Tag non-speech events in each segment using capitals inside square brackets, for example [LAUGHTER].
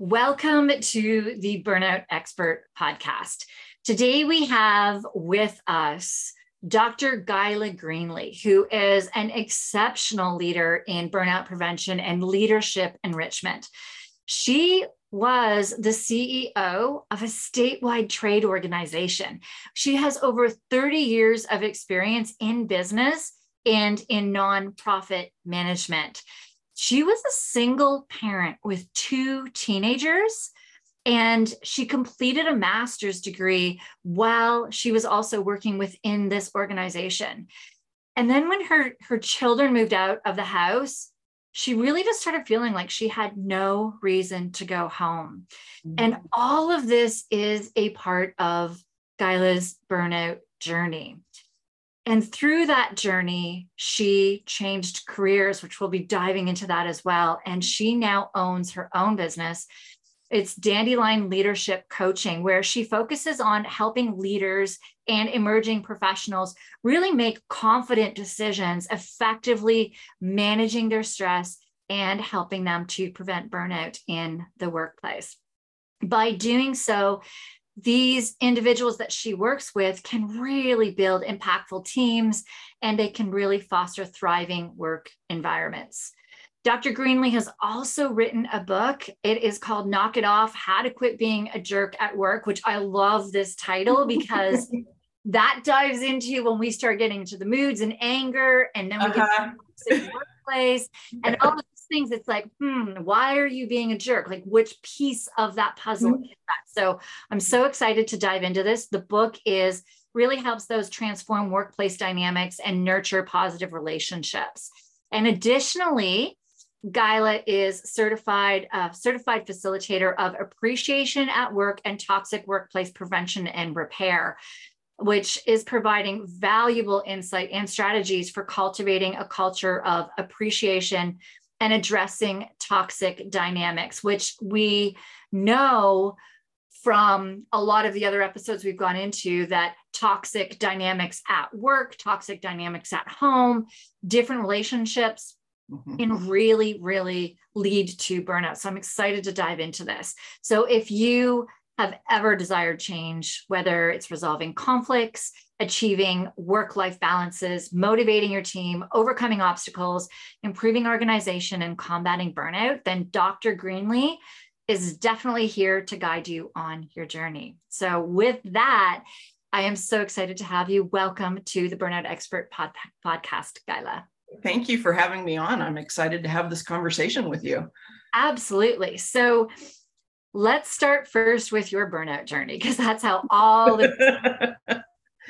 Welcome to the Burnout Expert Podcast. Today we have with us Dr. Guyla Greenly, who is an exceptional leader in burnout prevention and leadership enrichment. She was the CEO of a statewide trade organization. She has over 30 years of experience in business and in nonprofit management. She was a single parent with two teenagers and she completed a master's degree while she was also working within this organization. And then when her, her children moved out of the house, she really just started feeling like she had no reason to go home. Mm-hmm. And all of this is a part of Guyla's burnout journey. And through that journey, she changed careers, which we'll be diving into that as well. And she now owns her own business it's Dandelion Leadership Coaching, where she focuses on helping leaders and emerging professionals really make confident decisions, effectively managing their stress and helping them to prevent burnout in the workplace. By doing so, these individuals that she works with can really build impactful teams and they can really foster thriving work environments. Dr. Greenly has also written a book. It is called Knock It Off How to Quit Being a Jerk at Work, which I love this title [LAUGHS] because that dives into when we start getting into the moods and anger, and then we uh-huh. get to the workplace and all [LAUGHS] those things. It's like, hmm, why are you being a jerk? Like, which piece of that puzzle mm-hmm. is that? So I'm so excited to dive into this. The book is really helps those transform workplace dynamics and nurture positive relationships. And additionally, Guyla is certified uh, certified facilitator of appreciation at work and toxic workplace prevention and repair, which is providing valuable insight and strategies for cultivating a culture of appreciation and addressing toxic dynamics, which we know from a lot of the other episodes we've gone into that toxic dynamics at work, toxic dynamics at home, different relationships mm-hmm. can really, really lead to burnout. So I'm excited to dive into this. So if you have ever desired change, whether it's resolving conflicts, achieving work life balances, motivating your team, overcoming obstacles, improving organization, and combating burnout, then Dr. Greenly is definitely here to guide you on your journey. So, with that, I am so excited to have you. Welcome to the Burnout Expert pod- podcast, Guyla. Thank you for having me on. I'm excited to have this conversation with you. Absolutely. So let's start first with your burnout journey because that's how all the [LAUGHS]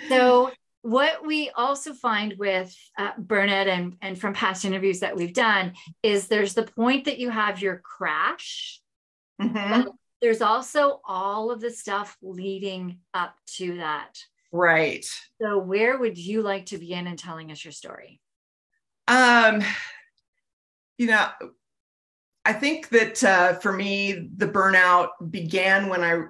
So what we also find with uh, burnout and, and from past interviews that we've done is there's the point that you have your crash. Mm-hmm. There's also all of the stuff leading up to that. Right. So where would you like to begin in telling us your story? Um, you know, I think that uh, for me, the burnout began when I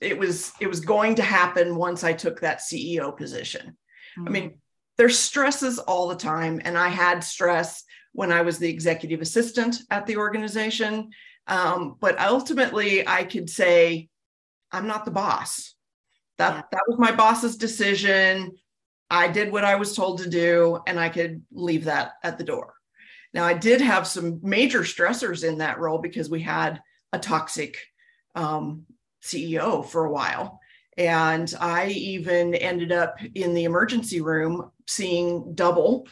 it was it was going to happen once I took that CEO position. Mm-hmm. I mean, mm-hmm. there's stresses all the time, and I had stress when I was the executive assistant at the organization. Um, but ultimately, I could say, I'm not the boss. That yeah. that was my boss's decision. I did what I was told to do and I could leave that at the door. Now, I did have some major stressors in that role because we had a toxic um, CEO for a while. And I even ended up in the emergency room seeing double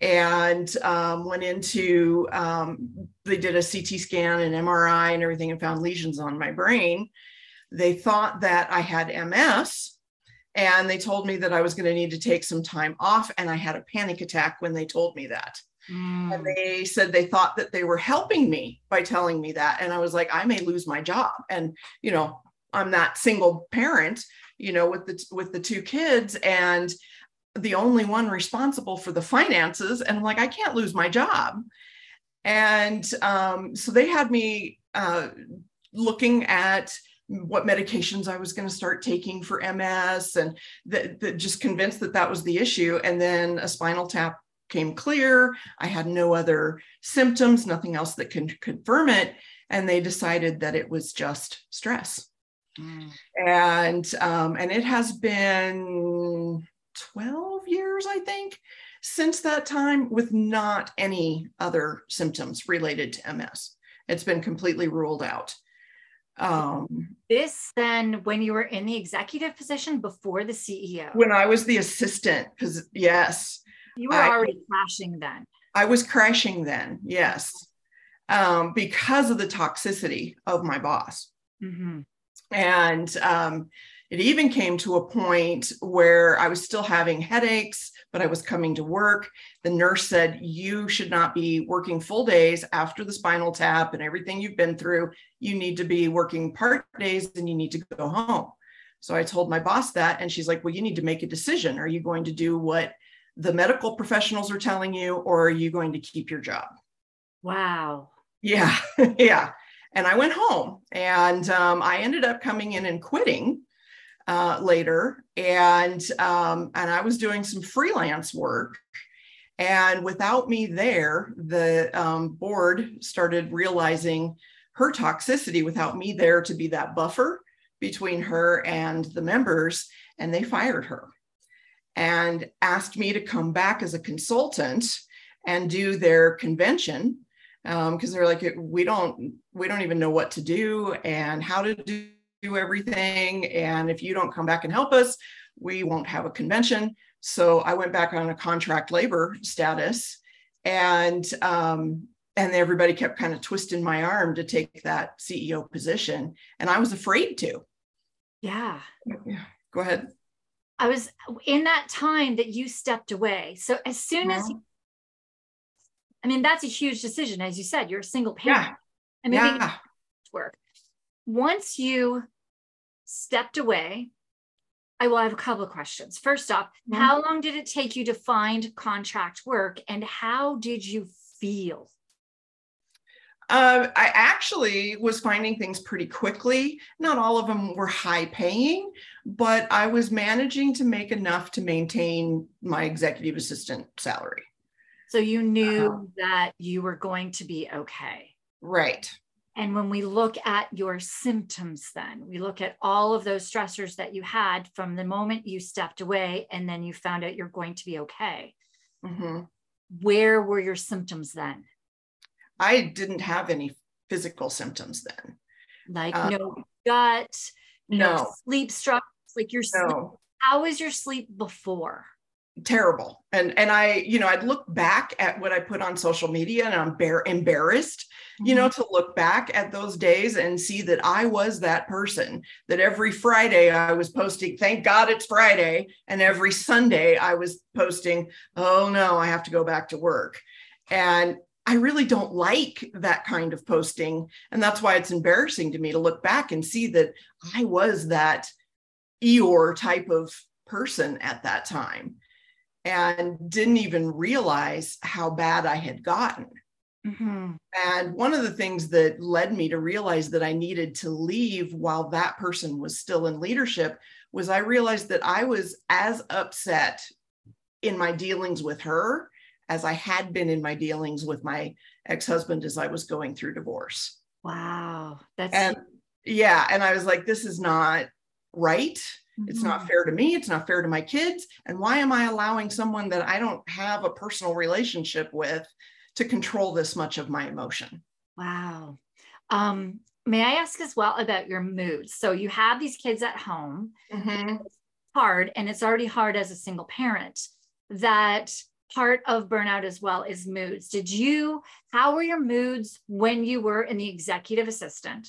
and um, went into, um, they did a CT scan and MRI and everything and found lesions on my brain. They thought that I had MS and they told me that I was going to need to take some time off. And I had a panic attack when they told me that. Mm. And they said they thought that they were helping me by telling me that. And I was like, I may lose my job. And, you know, I'm that single parent, you know, with the with the two kids and the only one responsible for the finances. And I'm like, I can't lose my job. And um, so they had me uh, looking at what medications I was going to start taking for MS and that, that just convinced that that was the issue. And then a spinal tap came clear. I had no other symptoms, nothing else that can confirm it. And they decided that it was just stress. Mm. And um, and it has been 12 years, I think, since that time with not any other symptoms related to MS. It's been completely ruled out. Um, this then when you were in the executive position before the CEO? When I was the assistant, because yes. You were I, already crashing then. I was crashing then, yes, um, because of the toxicity of my boss. Mm-hmm. And um, it even came to a point where I was still having headaches, but I was coming to work. The nurse said, You should not be working full days after the spinal tap and everything you've been through. You need to be working part days and you need to go home. So I told my boss that, and she's like, Well, you need to make a decision. Are you going to do what the medical professionals are telling you, or are you going to keep your job? Wow. Yeah. [LAUGHS] yeah. And I went home and um, I ended up coming in and quitting uh, later, and um, and I was doing some freelance work. And without me there, the um, board started realizing her toxicity without me there to be that buffer between her and the members, and they fired her and asked me to come back as a consultant and do their convention because um, they're like we don't we don't even know what to do and how to do do everything. And if you don't come back and help us, we won't have a convention. So I went back on a contract labor status and um, and everybody kept kind of twisting my arm to take that CEO position. And I was afraid to. Yeah. Yeah. Go ahead. I was in that time that you stepped away. So as soon as you, I mean, that's a huge decision. As you said, you're a single parent. Yeah. I mean, yeah. [LAUGHS] work once you stepped away, I will have a couple of questions. First off, mm-hmm. how long did it take you to find contract work and how did you feel? Uh, I actually was finding things pretty quickly. Not all of them were high paying, but I was managing to make enough to maintain my executive assistant salary. So you knew uh, that you were going to be okay. Right. And when we look at your symptoms, then we look at all of those stressors that you had from the moment you stepped away and then you found out you're going to be okay. Mm-hmm. Where were your symptoms then? I didn't have any physical symptoms then. Like um, no gut, no, no sleep structures, like your no. sleep. How was your sleep before? terrible and and i you know i'd look back at what i put on social media and i'm bar- embarrassed mm-hmm. you know mm-hmm. to look back at those days and see that i was that person that every friday i was posting thank god it's friday and every sunday i was posting oh no i have to go back to work and I really don't like that kind of posting. And that's why it's embarrassing to me to look back and see that I was that Eeyore type of person at that time and didn't even realize how bad I had gotten. Mm-hmm. And one of the things that led me to realize that I needed to leave while that person was still in leadership was I realized that I was as upset in my dealings with her as I had been in my dealings with my ex husband as I was going through divorce. Wow. That's and yeah. And I was like, this is not right. It's not mm-hmm. fair to me. It's not fair to my kids. And why am I allowing someone that I don't have a personal relationship with to control this much of my emotion? Wow. Um, may I ask as well about your moods? So you have these kids at home, mm-hmm. hard, and it's already hard as a single parent. That part of burnout as well is moods. Did you, how were your moods when you were in the executive assistant?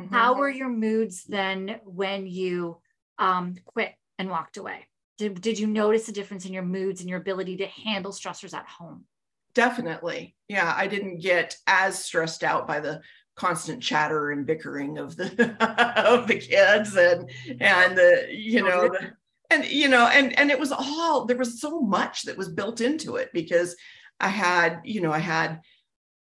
Mm-hmm. How were your moods then when you um, quit and walked away? Did, did you notice a difference in your moods and your ability to handle stressors at home? Definitely. Yeah, I didn't get as stressed out by the constant chatter and bickering of the [LAUGHS] of the kids and and the you know the, and you know and and it was all there was so much that was built into it because i had you know i had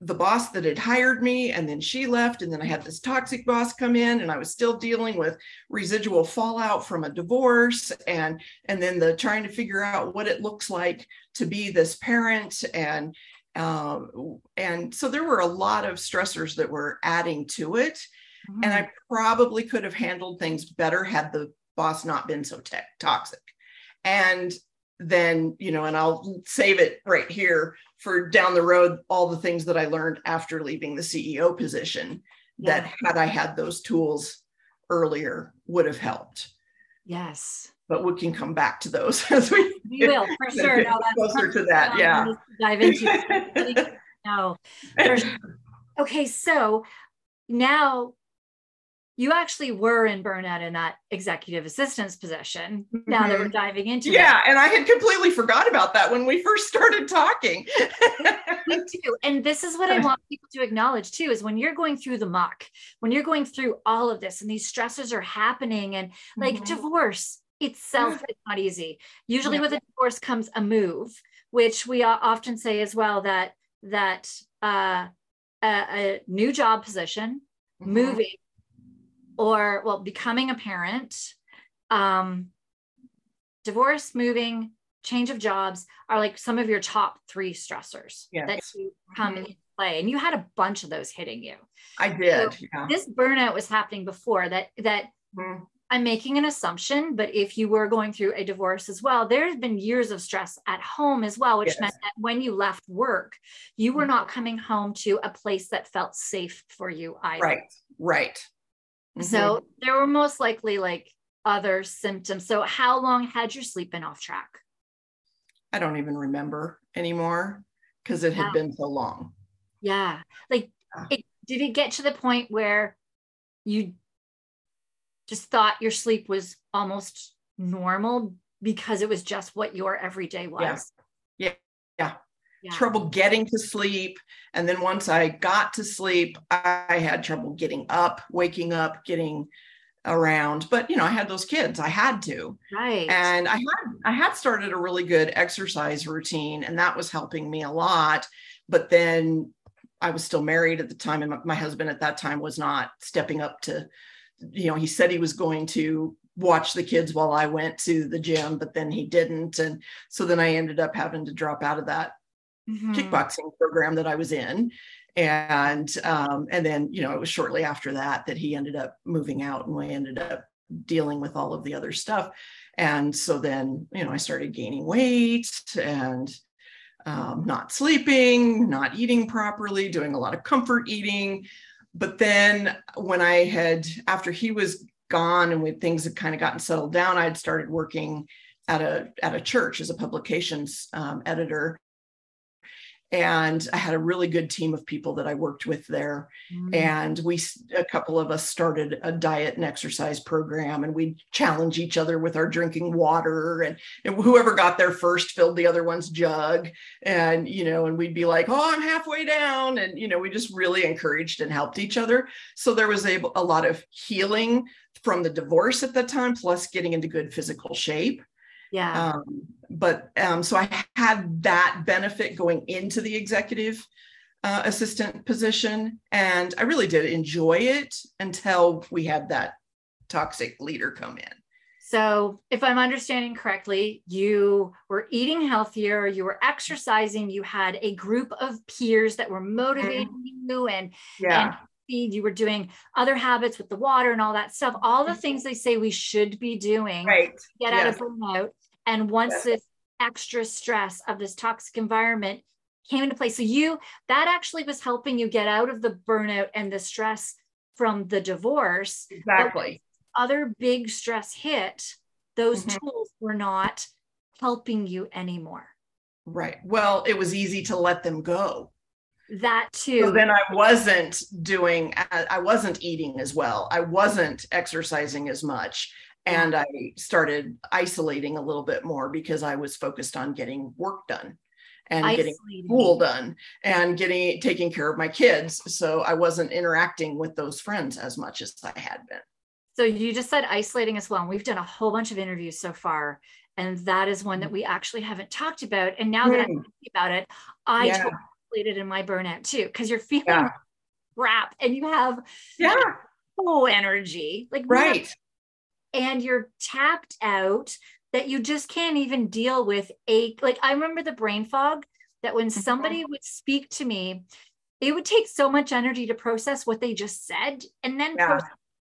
the boss that had hired me and then she left and then i had this toxic boss come in and i was still dealing with residual fallout from a divorce and and then the trying to figure out what it looks like to be this parent and um, and so there were a lot of stressors that were adding to it mm-hmm. and i probably could have handled things better had the boss not been so te- toxic. And then you know and i'll save it right here for down the road all the things that i learned after leaving the ceo position yeah. that had i had those tools earlier would have helped. Yes. But we can come back to those [LAUGHS] as we, we will for sure. No, closer to that yeah. Dive into [LAUGHS] no sure. okay so now you actually were in burnout in that executive assistance position. Now that we're mm-hmm. diving into yeah, and I had completely forgot about that when we first started talking. [LAUGHS] Me too. And this is what I [LAUGHS] want people to acknowledge too: is when you're going through the muck, when you're going through all of this, and these stresses are happening, and like mm-hmm. divorce itself is not easy. Usually, yeah. with a divorce comes a move, which we often say as well that that uh, a, a new job position, mm-hmm. moving or well becoming a parent um, divorce moving change of jobs are like some of your top three stressors yes. that you come mm-hmm. into play and you had a bunch of those hitting you i did so yeah. this burnout was happening before that that mm-hmm. i'm making an assumption but if you were going through a divorce as well there's been years of stress at home as well which yes. meant that when you left work you were mm-hmm. not coming home to a place that felt safe for you either right right Mm-hmm. So there were most likely like other symptoms. So how long had your sleep been off track? I don't even remember anymore because it had yeah. been so long. Yeah. Like it, did it get to the point where you just thought your sleep was almost normal because it was just what your everyday was? Yeah. Yeah. yeah yeah. trouble getting to sleep. And then once I got to sleep, I had trouble getting up, waking up, getting around. But you know i had those kids. I had to. Right. And i had i had started a really good exercise routine and that was helping me a lot. But then i was still married at the time and my, my husband at that time was not stepping up to you know he said he was going to watch the kids while i went to the gym but then he didn't. And so then i ended up having to drop out of that mm-hmm. kickboxing program that I was in. And um, and then you know it was shortly after that that he ended up moving out and we ended up dealing with all of the other stuff. And so then you know I started gaining weight and um, not sleeping, not eating properly, doing a lot of comfort eating. But then when I had after he was gone and when things had kind of gotten settled down, I had started working at a at a church as a publications um, editor and I had a really good team of people that I worked with there. Mm. And we, a couple of us started a diet and exercise program, and we challenge each other with our drinking water. And, and, whoever got there first filled the other one's jug. And, you know, and we'd be like, oh, I'm halfway down. And, you know, we just really encouraged and helped each other. So there was a, a lot of healing from the divorce at the time, plus getting into good physical shape. Yeah. Um, but um, so I had that benefit going into the executive uh, assistant position, and I really did enjoy it until we had that toxic leader come in. So, if I'm understanding correctly, you were eating healthier, you were exercising, you had a group of peers that were motivating mm-hmm. you, and, yeah. and you were doing other habits with the water and all that stuff, all the mm-hmm. things they say we should be doing right. get yes. out of burnout. And once yes. this extra stress of this toxic environment came into play, so you that actually was helping you get out of the burnout and the stress from the divorce. Exactly. Other big stress hit, those mm-hmm. tools were not helping you anymore. Right. Well, it was easy to let them go. That too. So then I wasn't doing, I wasn't eating as well. I wasn't exercising as much. And I started isolating a little bit more because I was focused on getting work done and Isolating. getting school done and getting taking care of my kids. So I wasn't interacting with those friends as much as I had been. So you just said isolating as well. And we've done a whole bunch of interviews so far. And that is one that mm. we actually haven't talked about. And now mm. that I'm thinking about it, I yeah. totally in my burnout too, because you're feeling yeah. crap and you have yeah no energy. Like right. And you're tapped out that you just can't even deal with a like I remember the brain fog that when mm-hmm. somebody would speak to me, it would take so much energy to process what they just said and then yeah.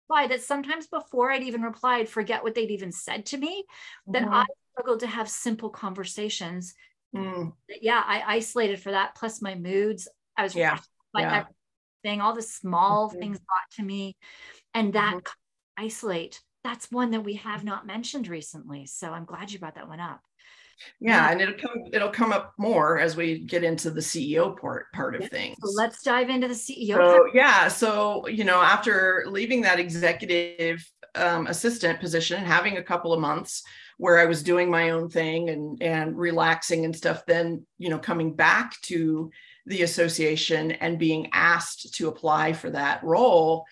reply that sometimes before I'd even reply, I'd forget what they'd even said to me. Mm-hmm. That I struggled to have simple conversations. Mm. Yeah, I isolated for that, plus my moods. I was yeah. by yeah. everything, all the small mm-hmm. things brought to me. And that mm-hmm. isolate that's one that we have not mentioned recently. So I'm glad you brought that one up. Yeah, yeah. and it'll come it'll come up more as we get into the CEO part part of things. So let's dive into the CEO. So part. yeah, so you know, after leaving that executive um, assistant position, and having a couple of months where I was doing my own thing and and relaxing and stuff, then you know, coming back to the association and being asked to apply for that role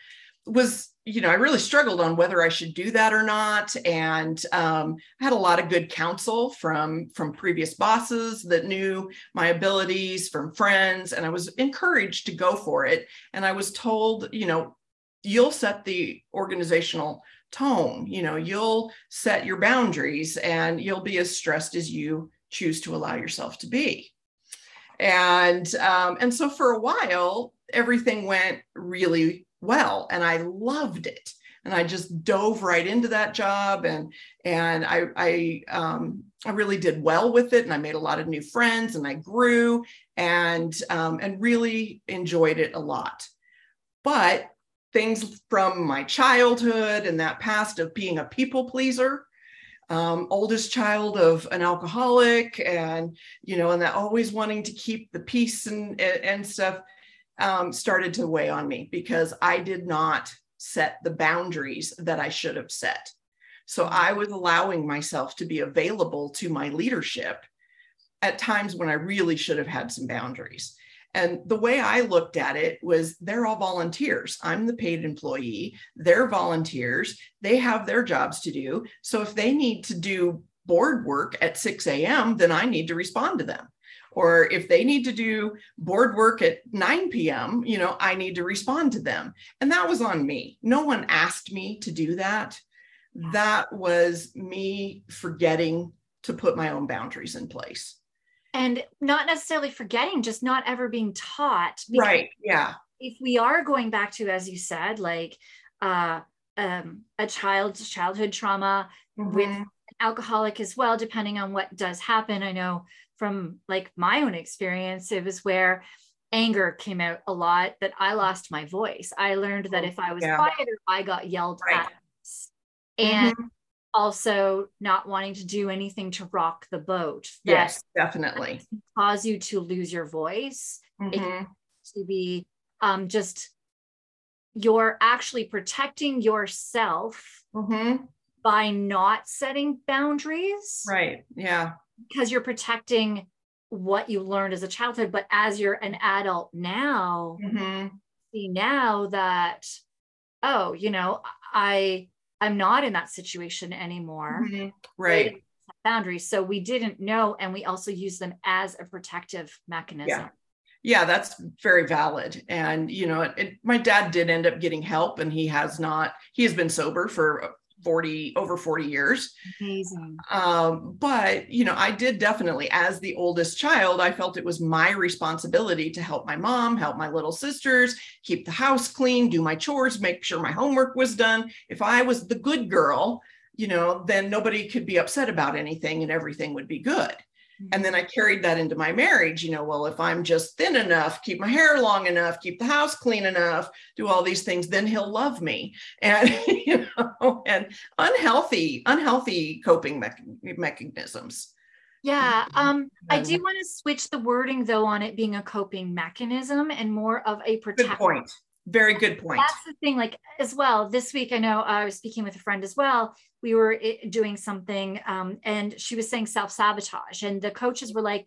was you know, I really struggled on whether I should do that or not, and um, I had a lot of good counsel from from previous bosses that knew my abilities, from friends, and I was encouraged to go for it. And I was told, you know, you'll set the organizational tone. You know, you'll set your boundaries, and you'll be as stressed as you choose to allow yourself to be. And um, and so for a while, everything went really well and I loved it. And I just dove right into that job and and I I um, I really did well with it and I made a lot of new friends and I grew and um, and really enjoyed it a lot. But things from my childhood and that past of being a people pleaser um, oldest child of an alcoholic and you know and that always wanting to keep the peace and and stuff um, started to weigh on me because I did not set the boundaries that I should have set. So mm-hmm. I was allowing myself to be available to my leadership at times when I really should have had some boundaries. And the way I looked at it was they're all volunteers. I'm the paid employee. They're volunteers. They have their jobs to do. So if they need to do board work at 6 a.m., then I need to respond to them or if they need to do board work at 9 p.m., you know, I need to respond to them. And that was on me. No one asked me to do that. That was me forgetting to put my own boundaries in place. And not necessarily forgetting, just not ever being taught. Right. Yeah. If we are going back to, as you said, like uh, um, a child's childhood trauma mm-hmm. with alcoholic as well, depending on what does happen. I know from like my own experience, it was where anger came out a lot that I lost my voice. I learned that if I was yeah. quieter, I got yelled right. at. And mm-hmm. Also not wanting to do anything to rock the boat. Yes, definitely. Cause you to lose your voice. Mm-hmm. to be um, just you're actually protecting yourself mm-hmm. by not setting boundaries. Right. Yeah because you're protecting what you learned as a childhood but as you're an adult now mm-hmm. see now that oh you know i i'm not in that situation anymore mm-hmm. right boundaries so we didn't know and we also use them as a protective mechanism yeah. Yeah, that's very valid. And, you know, it, it, my dad did end up getting help and he has not, he has been sober for 40 over 40 years. Amazing. Um, but you know i did definitely as the oldest child i felt it was my responsibility to help my mom help my little sisters keep the house clean do my chores make sure my homework was done. If i was the good girl you know then nobody could be upset about anything and everything would be good and then i carried that into my marriage you know well if i'm just thin enough keep my hair long enough keep the house clean enough do all these things then he'll love me. [LAUGHS] And you know and unhealthy unhealthy coping me- mechanisms. Yeah um i do want to switch the wording though on it being a coping mechanism and more of a protection good point very good point. That's the thing like as well this week i know i was speaking with a friend as well. We were doing something um, and she was saying self-sabotage and the coaches were like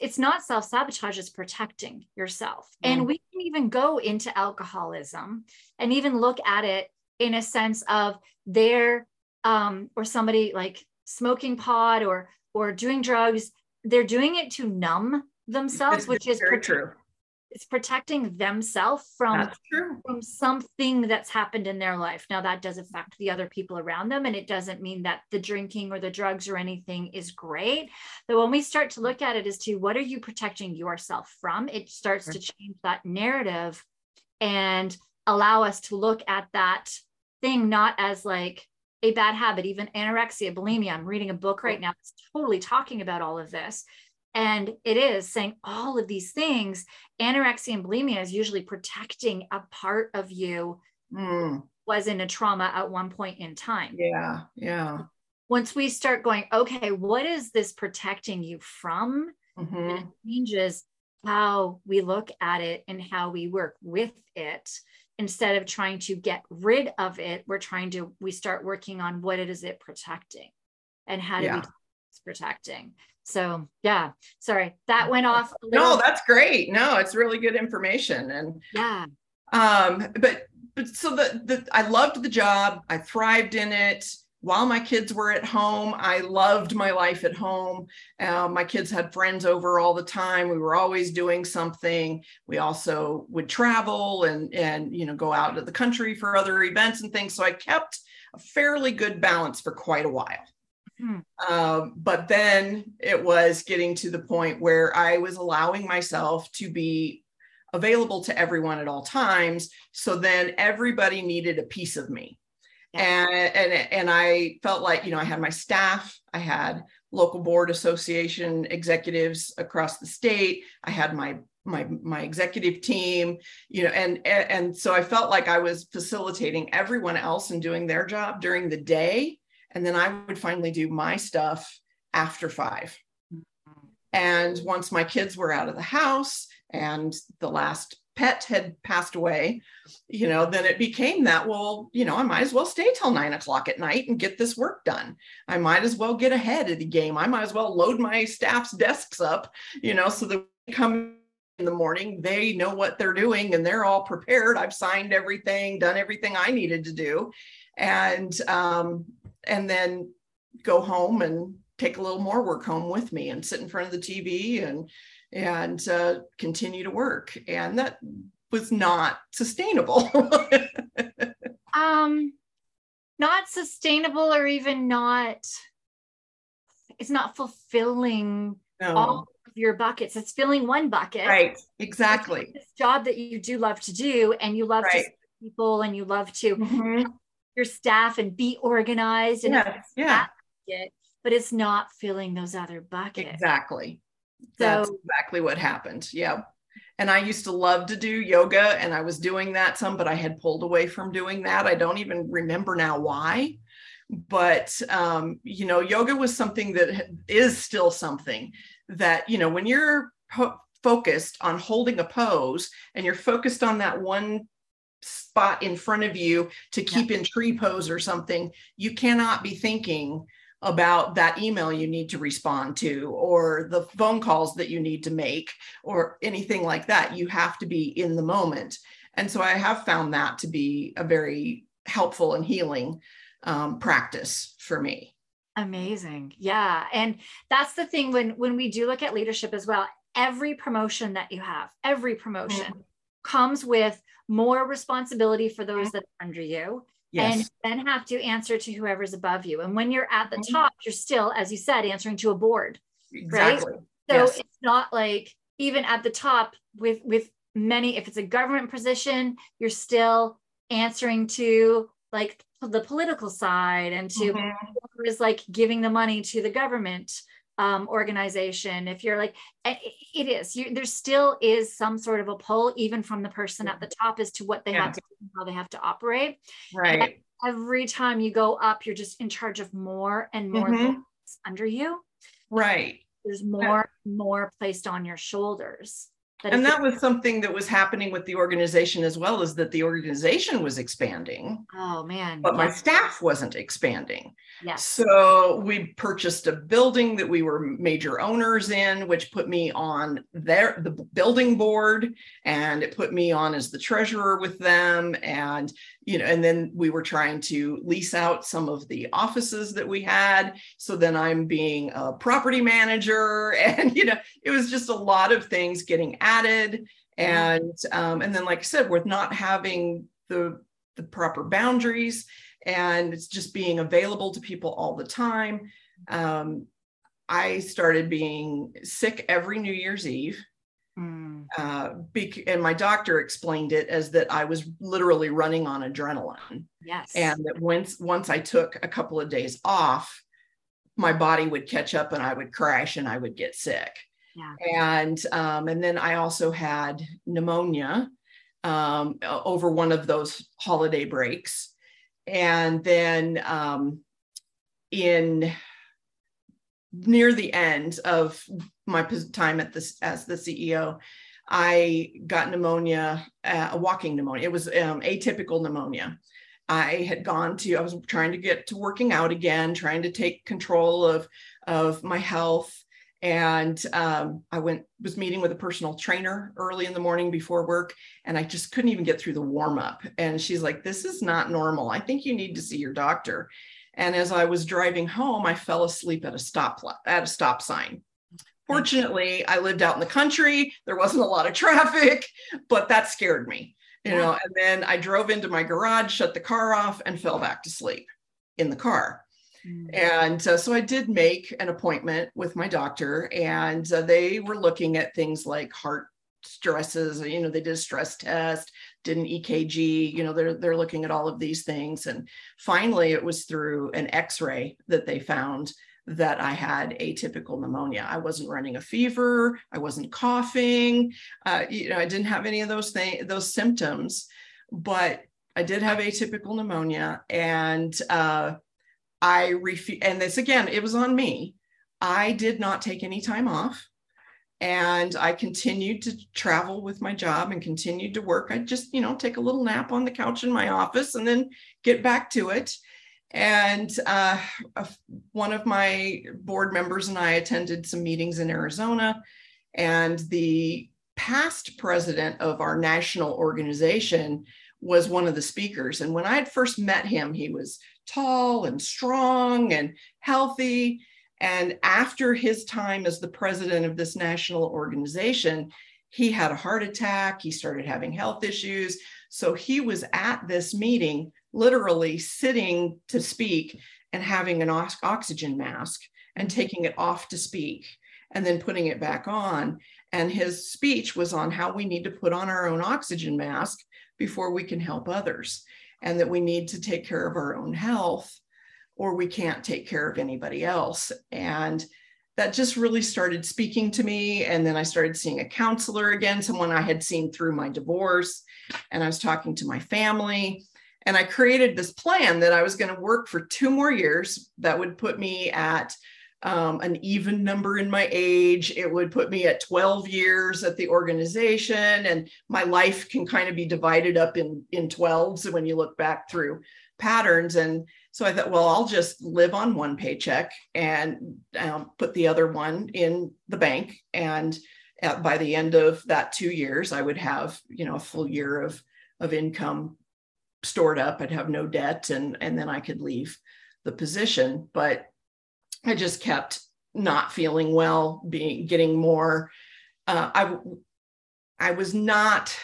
it's not self-sabotage it's protecting yourself. Mm. and we can even go into alcoholism and even look at it in a sense of there um, or somebody like smoking pot or or doing drugs they're doing it to numb themselves which is very true it's protecting themselves from from something that's happened in their life. Now that does affect the other people around them and it doesn't mean that the drinking or the drugs or anything is great. But when we start to look at it as to what are you protecting yourself from it starts to change that narrative and allow us to look at that thing not as like a bad habit even anorexia bulimia. I'm reading a book right now that's totally talking about all of this and it is saying all of these things. Anorexia and bulimia is usually protecting a part of you mm. was in a trauma at one point in time. Yeah. Yeah. Once we start going, okay, what is this protecting you from? Mm-hmm. it changes how we look at it and how we work with it instead of trying to get rid of it we're trying to we start working on what it is it protecting and how do yeah. we protecting so yeah, sorry, that went off. No, that's great. No, it's really good information. And yeah. Um, but but so the the I loved the job. I thrived in it. While my kids were at home, I loved my life at home. Uh, my kids had friends over all the time. We were always doing something. We also would travel and and you know go out to the country for other events and things. So I kept a fairly good balance for quite a while. Mm-hmm. Um, but then it was getting to the point where I was allowing myself to be available to everyone at all times. So then everybody needed a piece of me. And, and and I felt like you know I had my staff, I had local board association executives across the state, I had my my my executive team you know and and so i felt like i was facilitating everyone else and doing their job during the day and then I would finally do my stuff after five. And once my kids were out of the house and the last pet had passed away, you know, then it became that, well, you know, I might as well stay till nine o'clock at night and get this work done. I might as well get ahead of the game. I might as well load my staff's desks up, you know, so that come in the morning, they know what they're doing and they're all prepared. I've signed everything, done everything I needed to do. And um, and then go home and take a little more work home with me and sit in front of the TV and and uh, continue to work. And that was not sustainable. [LAUGHS] um, not sustainable, or even not. It's not fulfilling no. all of your buckets. It's filling one bucket. Right. Exactly. This job that you do love to do, and you love right. to people, and you love to mm-hmm your staff and be organized and yes, yeah. bucket, but it's not filling those other buckets. Exactly. So, that's exactly what happened. Yeah and i used to love to do yoga and i was doing that some but i had pulled away from doing that. I don't even remember now why but um, you know yoga was something that is still something that you know when you're po- focused on holding a pose and you're focused on that one spot in front of you to keep yeah. in tree pose or something, you cannot be thinking about that email you need to respond to or the phone calls that you need to make or anything like that. You have to be in the moment. And so I have found that to be a very helpful and healing um, practice for me. Amazing. Yeah. And that's the thing when when we do look at leadership as well, every promotion that you have, every promotion mm-hmm. comes with more responsibility for those that are under you yes. and then have to answer to whoever's above you. And when you're at the mm-hmm. top, you're still, as you said, answering to a board. Exactly. Right. So yes. it's not like even at the top with with many, if it's a government position, you're still answering to like the political side and to mm-hmm. who is like giving the money to the government um, organization, if you're like, it is, you, there still is some sort of a pull, even from the person at the top, as to what they yeah. have to do, how they have to operate. Right. Every time you go up, you're just in charge of more and more mm-hmm. under you. Right. There's more and more placed on your shoulders and that was something that was happening with the organization as well as that the organization was expanding. Oh man but my staff wasn't expanding. Yes. So we purchased a building that we were major owners in which put me on their the building board and it put me on as the treasurer with them and you know and then we were trying to lease out some of the offices that we had. So then i'm being a property manager [LAUGHS] and you know it was just a lot of things getting added. And um, and then like i said with not having the the proper boundaries and it's just being available to people all the time um, i started being sick every new year's eve mm. uh, bec- and my doctor explained it as that i was literally running on adrenaline yes and that once once i took a couple of days off my body would catch up and i would crash and i would get sick yeah. And um, and then I also had pneumonia um, over one of those holiday breaks, and then um, in near the end of my time at this as the CEO, I got pneumonia, uh, a walking pneumonia. It was um, atypical pneumonia. I had gone to, I was trying to get to working out again, trying to take control of, of my health. And um, i went was meeting with a personal trainer early in the morning before work and i just couldn't even get through the warm up and she's like this is not normal. I think you need to see your doctor. And as i was driving home i fell asleep at a stop at a stop sign fortunately i lived out in the country there wasn't a lot of traffic but that scared me you know and then i drove into my garage shut the car off and fell back to sleep in the car Mm. And uh, so I did make an appointment with my doctor, and uh, they were looking at things like heart stresses. You know, they did a stress test, did an EKG. You know, they're they're looking at all of these things, and finally, it was through an X-ray that they found that I had atypical pneumonia. I wasn't running a fever. I wasn't coughing. Uh, you know, I didn't have any of those things, those symptoms, but I did have atypical pneumonia, and uh, I refuse, and this again, it was on me. I did not take any time off. And I continued to travel with my job and continued to work. I'd just, you know, take a little nap on the couch in my office and then get back to it. And uh, one of my board members and I attended some meetings in Arizona. And the past president of our national organization was one of the speakers. And when I had first met him, he was tall and strong and healthy. And after his time as the president of this national organization, he had a heart attack. He started having health issues. So he was at this meeting, literally sitting to speak and having an oxygen mask and mm-hmm. taking it off to speak and then putting it back on. And his speech was on how we need to put on our own oxygen mask before we can help others and that we need to take care of our own health or we can't take care of anybody else. And that just really started speaking to me. And then I started seeing a counselor again, someone I had seen through my divorce. And I was talking to my family. And I created this plan that I was going to work for two more years that would put me at um, an even number in my age. It would put me at 12 years at the organization, and my life can kind of be divided up in in 12s when you look back through patterns. And so I thought, well, I'll just live on one paycheck and um, put the other one in the bank. And at, by the end of that two years, I would have you know a full year of of income stored up. I'd have no debt, and and then I could leave the position. But I just kept not feeling well, being getting more. Uh, I I was not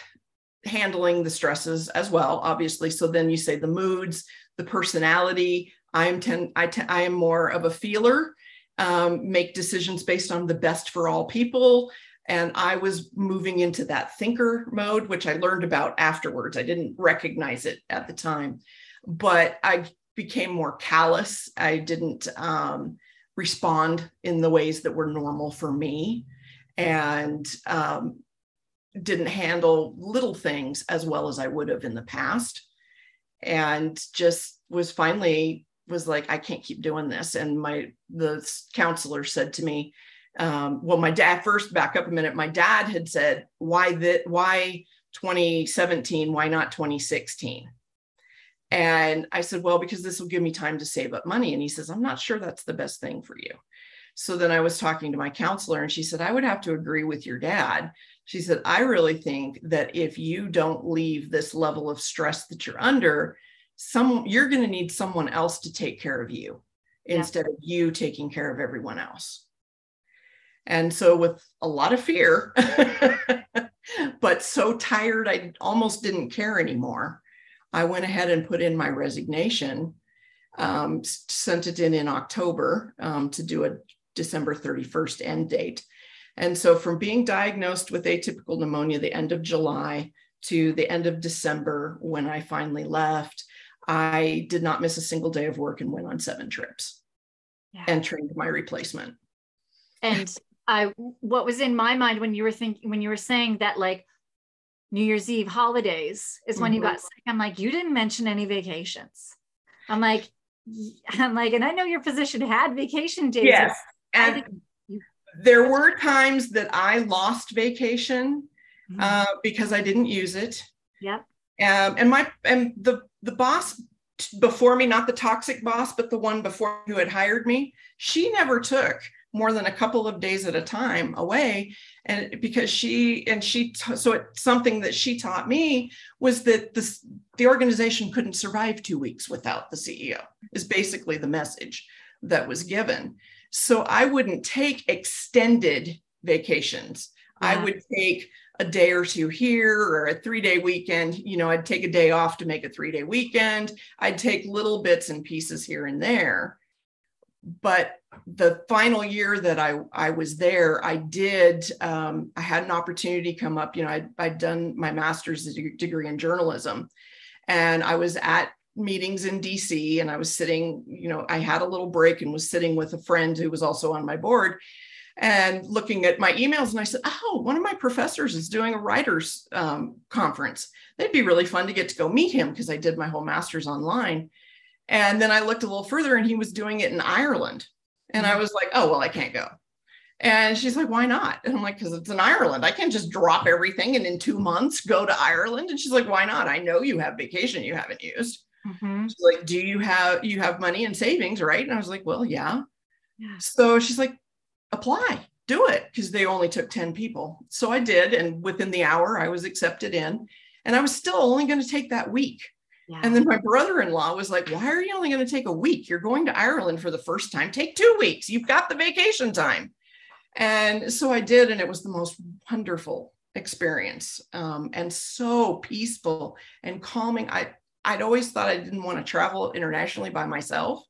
handling the stresses as well, obviously. So then you say the moods, the personality. I am ten, I, te- I am more of a feeler. Um, make decisions based on the best for all people. And I was moving into that thinker mode, which I learned about afterwards. I didn't recognize it at the time, but I became more callous. I didn't um, respond in the ways that were normal for me and um, didn't handle little things as well as I would have in the past. And just was finally was like, I can't keep doing this. And my the counselor said to me, um, well, my dad first back up a minute. My dad had said, why that why 2017? Why not 2016? And I said, well, because this will give me time to save up money. And he says, I'm not sure that's the best thing for you. So then I was talking to my counselor and she said, I would have to agree with your dad. She said, I really think that if you don't leave this level of stress that you're under, some you're going to need someone else to take care of you yeah. instead of you taking care of everyone else. And so with a lot of fear, [LAUGHS] but so tired I almost didn't care anymore. I went ahead and put in my resignation, um, sent it in in October um, to do a December 31st end date. And so from being diagnosed with atypical pneumonia the end of July to the end of December when I finally left, I did not miss a single day of work and went on seven trips yeah. and trained my replacement. And I what was in my mind when you were thinking when you were saying that like New Year's Eve holidays is when mm-hmm. you got sick. I'm like, you didn't mention any vacations. I'm like, [LAUGHS] I'm like, and I know your physician had vacation days. Yes. And there were times that I lost vacation mm-hmm. uh, because I didn't use it. Yep. Um, and my and the the boss before me, not the toxic boss, but the one before who had hired me, she never took more than a couple of days at a time away. And because she and she so it, something that she taught me was that this the organization couldn't survive two weeks without the ceo is basically the message that was given. So i wouldn't take extended vacations. Yeah. i would take a day or two here or a three day weekend. You know i'd take a day off to make a three day weekend. I'd take little bits and pieces here and there but the final year that I, I was there, I did, um, I had an opportunity come up. You know, I'd, I'd done my master's degree in journalism and I was at meetings in DC and I was sitting, you know, I had a little break and was sitting with a friend who was also on my board and looking at my emails. And I said, Oh, one of my professors is doing a writers um, conference. That'd be really fun to get to go meet him because I did my whole master's online. And then I looked a little further and he was doing it in Ireland. And I mm-hmm. was like, oh, well, I can't go. And she's like, why not? And I'm like, because it's in Ireland. I can't just drop everything and in two months go to Ireland. And she's like, why not? I know you have vacation you haven't used. Mm-hmm. She's like, do you have you have money and savings, right? And I was like, well, yeah. yeah. So she's like, apply, do it, because they only took 10 people. So I did. And within the hour, I was accepted in. And I was still only going to take that week. Yeah. And then my brother-in-law was like, "Why are you only going to take a week? You're going to Ireland for the first time. Take 2 weeks. You've got the vacation time." And so I did and it was the most wonderful experience um, and so peaceful and calming. I I'd always thought I didn't want to travel internationally by myself,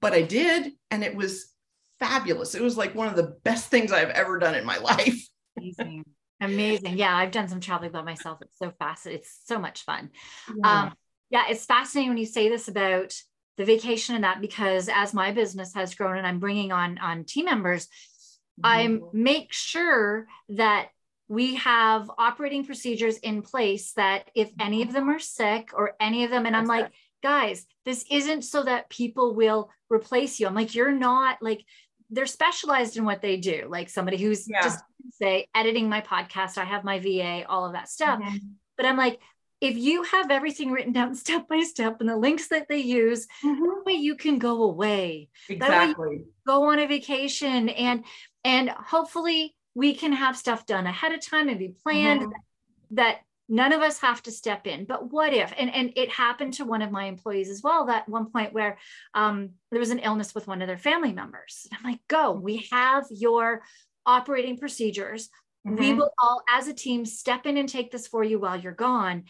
but I did and it was fabulous. It was like one of the best things I've ever done in my [LAUGHS] life. Amazing. Amazing. Yeah, I've done some traveling by myself. It's so fast. It's so much fun. Yeah. Um, yeah, it's fascinating when you say this about the vacation and that because as my business has grown and I'm bringing on on team members, mm-hmm. I make sure that we have operating procedures in place that if any of them are sick or any of them, and I'm like, guys, this isn't so that people will replace you. I'm like, you're not like they're specialized in what they do like somebody who's yeah. just say editing my podcast i have my va all of that stuff mm-hmm. but i'm like if you have everything written down [LAUGHS] step by step and the links that they use mm-hmm. that way you can go away exactly go on a vacation and and hopefully we can have stuff done ahead of time and be planned mm-hmm. that none of us have to step in but what if and and it happened to one of my employees as well that one point where um, there was an illness with one of their family members and i'm like go we have your operating procedures mm-hmm. we will all as a team step in and take this for you while you're gone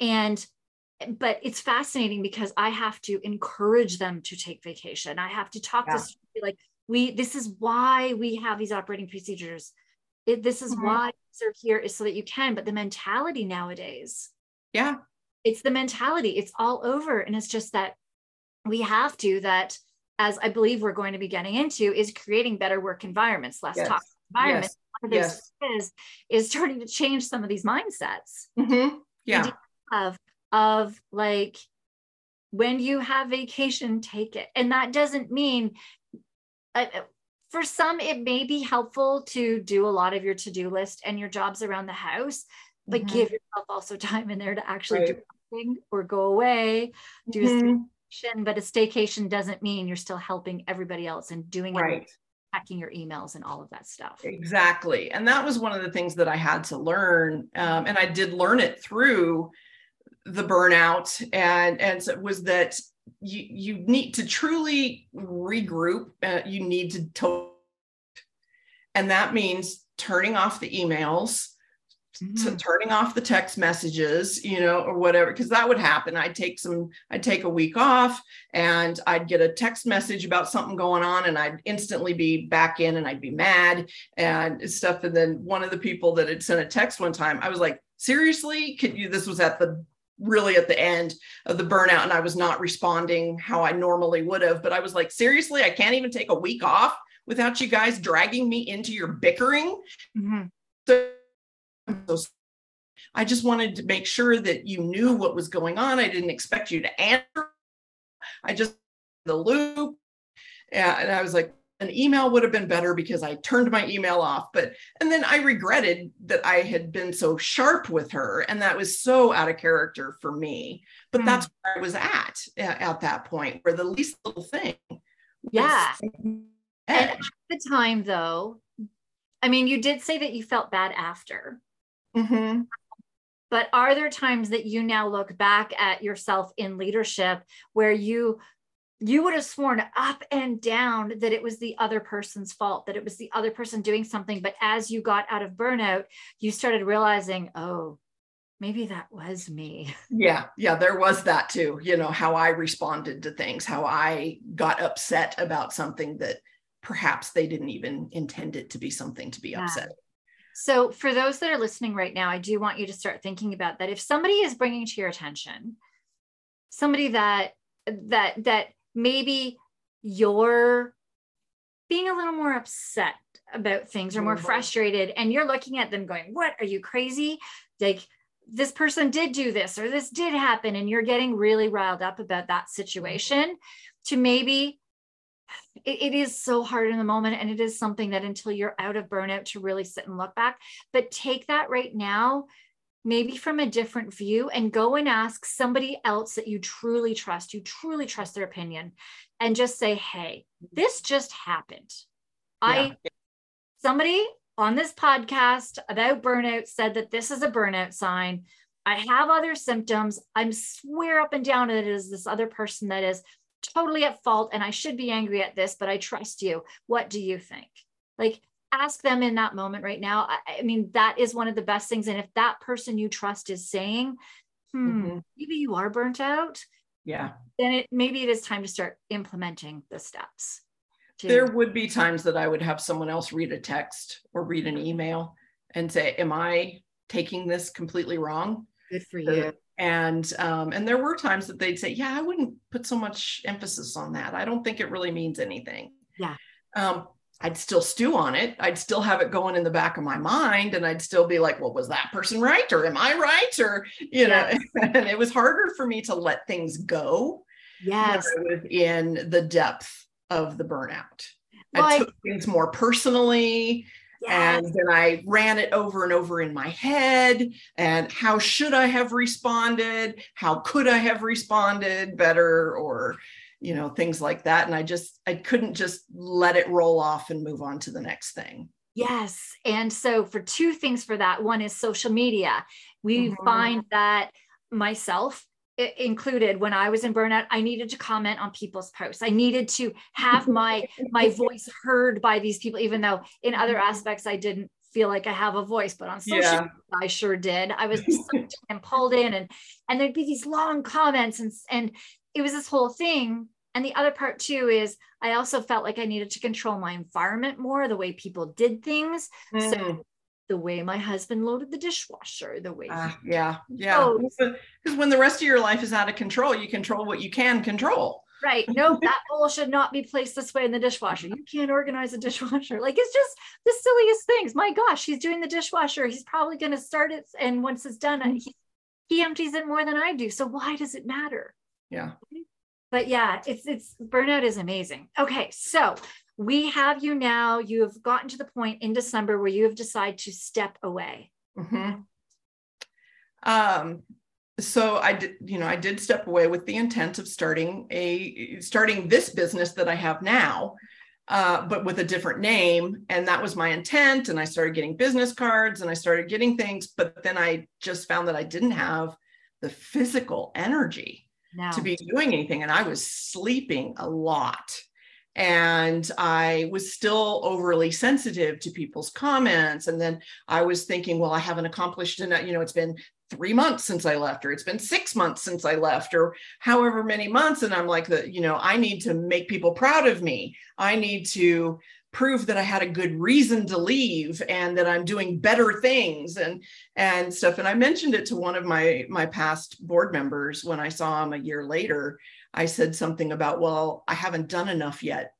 and but it's fascinating because i have to encourage them to take vacation i have to talk yeah. to like we this is why we have these operating procedures it, this is mm-hmm. why are here is so that you can but the mentality nowadays yeah it's the mentality it's all over and it's just that we have to that as I believe we're going to be getting into, is creating better work environments, less Yes. toxic environments. Yes. One of those is is starting to change some of these mindsets Mhm. Yeah. of of like when you have vacation, take it, and that doesn't mean. Uh, for some, it may be helpful to do a lot of your to-do list and your jobs around the house, but Mhm. give yourself also [LAUGHS] time in there to actually do something or go away, do a Mhm. staycation. But a staycation doesn't mean you're still helping everybody else and doing it, checking your emails and all of that stuff. Exactly. And that was one of the things that I had to learn. Um, and I did learn it through the burnout and and so it was that you you need to truly regroup uh, you need to talk. and that means turning off the emails to Mhm. turning off the text messages, you know, or whatever, because that would happen. I'd take some, I'd take a week off and I'd get a text message about something going on and I'd instantly be back in and I'd be mad and stuff. And then one of the people that had sent a text one time, I was like, seriously, could you, this was at the really at the end of the burnout and I was not responding how I normally would have, but I was like, seriously, I can't even take a week off without you guys dragging me into your bickering. Mhm. So so I just wanted to make sure that you knew what was going on. I didn't expect you to answer. I just the loop. Yeah, and I was like, an email would have been better because I turned my email off. But and then I regretted that I had been so sharp with her, and that was so out of character for me. But Hmm. that's where I was at at at that point, where the least little thing. was Yeah. And at the time, though, I mean, you did say that you felt bad after, Mhm. but are there times that you now look back at yourself in leadership where you you would have sworn up and down that it was the other person's fault that it was the other person doing something but as you got out of burnout you started realizing oh maybe that was me [LAUGHS] Yeah, yeah, there was that too. You know, how I responded to things, how I got upset about something that perhaps they didn't even intend it to be something to be Yeah. upset. So, for those that are listening right now, I do want you to start thinking about that. If somebody is bringing to your attention somebody that that that maybe you're being a little more upset about things or more Mhm. frustrated, and you're looking at them going, "What are you crazy?" Like this person did do this or this did happen, and you're getting really riled up about that situation. To maybe it, it is so hard in the moment and it is something that until you're out of burnout to really sit and look back but take that right now maybe from a different view and go and ask somebody else that you truly trust you truly trust their opinion and just say hey this just happened i somebody on this podcast about burnout said that this is a burnout sign i have other symptoms i'm swear up and down that it is this other person that is totally at fault and I should be angry at this, but I trust you. What do you think? Like, ask them in that moment right now. I, I mean, that is one of the best things. And if that person you trust is saying, hmm, Mhm. maybe you are burnt out, Yeah. then it maybe it is time to start implementing the steps. to- There would be times that I would have someone else read a text or read an email and say, Am I taking this completely wrong? good for you. And um, and there were times that they'd say, "Yeah, I wouldn't put so much emphasis on that. I don't think it really means anything." Yeah. Um, I'd still stew on it. I'd still have it going in the back of my mind, and I'd still be like, "Well, was that person right, or am I right?" Or you know, [LAUGHS] and it was harder for me to let things go Yes. in the depth of the burnout. Well, I I- took things more personally Yes. and then I ran it over and over in my head. And how should I have responded? How could I have responded better? Or, you know, things like that. And I just, I couldn't just let it roll off and move on to the next thing. Yes. And so, for two things for that one is social media. We Mhm. find that myself included when I was in burnout, I needed to comment on people's posts. I needed to have my my [LAUGHS] voice heard by these people, even though in other aspects I didn't feel like I have a voice, but on social Yeah. media, I sure did. I was [LAUGHS] and pulled in and and there'd be these long comments and and it was this whole thing. And the other part too is I also felt like I needed to control my environment more, the way people did things. Mm. So the way my husband loaded the dishwasher, the way Ah, yeah, yeah. Because when the rest of your life is out of control, you control what you can control. right. No, [LAUGHS] that bowl should not be placed this way in the dishwasher. You can't organize a dishwasher. Like it's just the silliest things. My gosh, he's doing the dishwasher. He's probably going to start it. And once it's done, mm-hmm. he, he empties it more than I do. So why does it matter? Yeah. But yeah, it's it's burnout is amazing. Okay, so we have you now. You have gotten to the point in December where you have decided to step away. Mm-hmm. Um, so I did, you know, I did step away with the intent of starting a starting this business that I have now, uh, but with a different name, and that was my intent. And I started getting business cards, and I started getting things, but then I just found that I didn't have the physical energy no. to be doing anything, and I was sleeping a lot and I was still overly sensitive to people's comments. And then I was thinking, well, I haven't accomplished enough. You know, it's been three months since I left, or it's been six months since I left, or however many months. And I'm like, the, you know, I need to make people proud of me. I need to prove that I had a good reason to leave and that I'm doing better things and and stuff. And I mentioned it to one of my my past board members when I saw him a year later. I said something about, well, I haven't done enough yet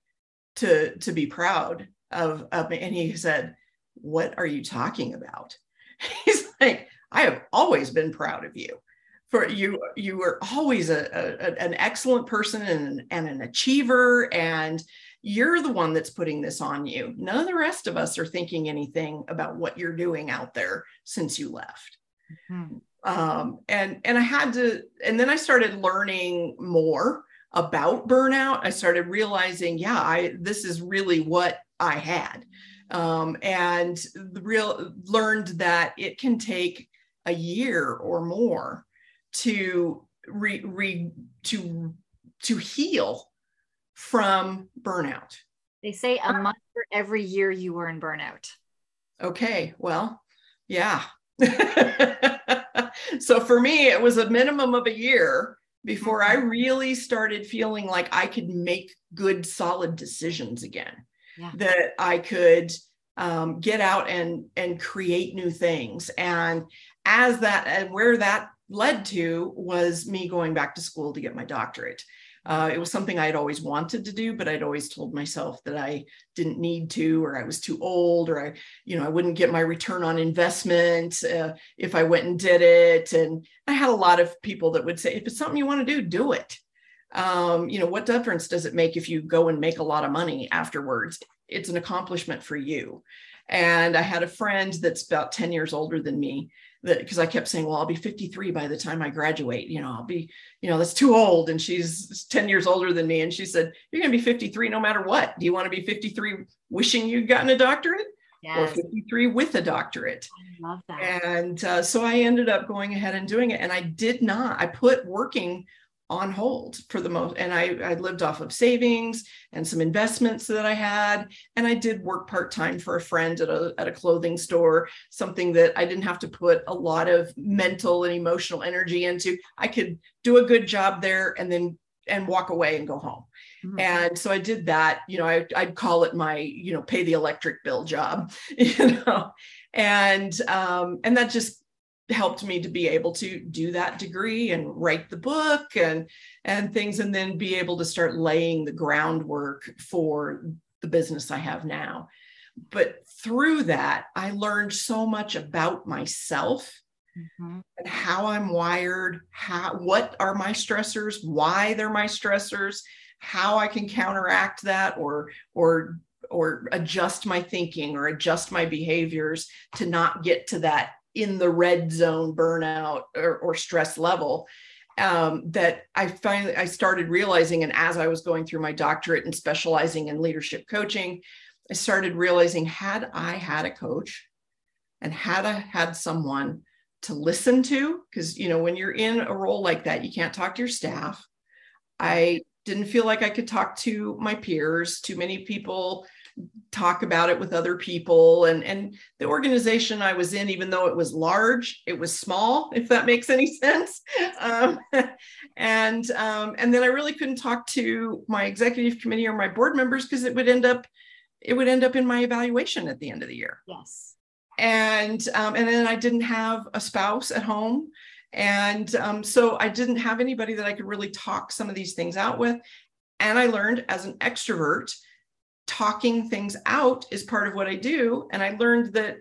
to to be proud of, of. And he said, What are you talking about? [LAUGHS] He's like, I have always been proud of you. For you, you were always a, a an excellent person and, and an achiever, and you're the one that's putting this on you. None of the rest of us are thinking anything about what you're doing out there since you left. Mm-hmm. Um, and and I had to, and then I started learning more about burnout. I started realizing, yeah, I this is really what I had, um, and the real learned that it can take a year or more to re, re to to heal from burnout. They say a month for every year you were in burnout. Okay, well, yeah. [LAUGHS] so for me, it was a minimum of a year before I mm-hmm. really started feeling like I could make good, solid decisions again. Yeah. That I could um, get out and and create new things. And as that and where that led to was me going back to school to get my doctorate. Uh, it was something I had always wanted to do, but I'd always told myself that I didn't need to, or I was too old, or I, you know, I wouldn't get my return on investment uh, if I went and did it. And I had a lot of people that would say, if it's something you want to do, do it. Um, you know, what difference does it make if you go and make a lot of money afterwards? It's an accomplishment for you. And I had a friend that's about 10 years older than me that because I kept saying, well, I'll be 53 by the time I graduate. You know, I'll be, you know, that's too old. And she's 10 years older than me. And she said, You're going to be 53 no matter what. Do you want to be 53 wishing you'd gotten a doctorate? Yes. Or 53 with a doctorate. I love that. And uh, so I ended up going ahead and doing it. And I did not, I put working on hold for the most and I, I lived off of savings and some investments that i had and i did work part-time for a friend at a, at a clothing store something that i didn't have to put a lot of mental and emotional energy into i could do a good job there and then and walk away and go home mm-hmm. and so i did that you know I, i'd call it my you know pay the electric bill job [LAUGHS] you know and um and that just helped me to be able to do that degree and write the book and and things and then be able to start laying the groundwork for the business I have now but through that I learned so much about myself mm-hmm. and how I'm wired how what are my stressors why they're my stressors how I can counteract that or or or adjust my thinking or adjust my behaviors to not get to that in the red zone burnout or, or stress level um, that I finally I started realizing, and as I was going through my doctorate and specializing in leadership coaching, I started realizing had I had a coach and had I had someone to listen to, because you know when you're in a role like that, you can't talk to your staff. I didn't feel like I could talk to my peers. Too many people talk about it with other people. And and the organization i was in even though it was large it was small if that makes any [LAUGHS] sense. Um, and um, and then i really couldn't talk to my executive committee or my board members because it would end up it would end up in my evaluation at the end of the year. Yes. And um, and then i didn't have a spouse at home. And um, so i didn't have anybody that i could really talk some of these things out with. And I learned as an extrovert, talking things out is part of what I do. And I learned that,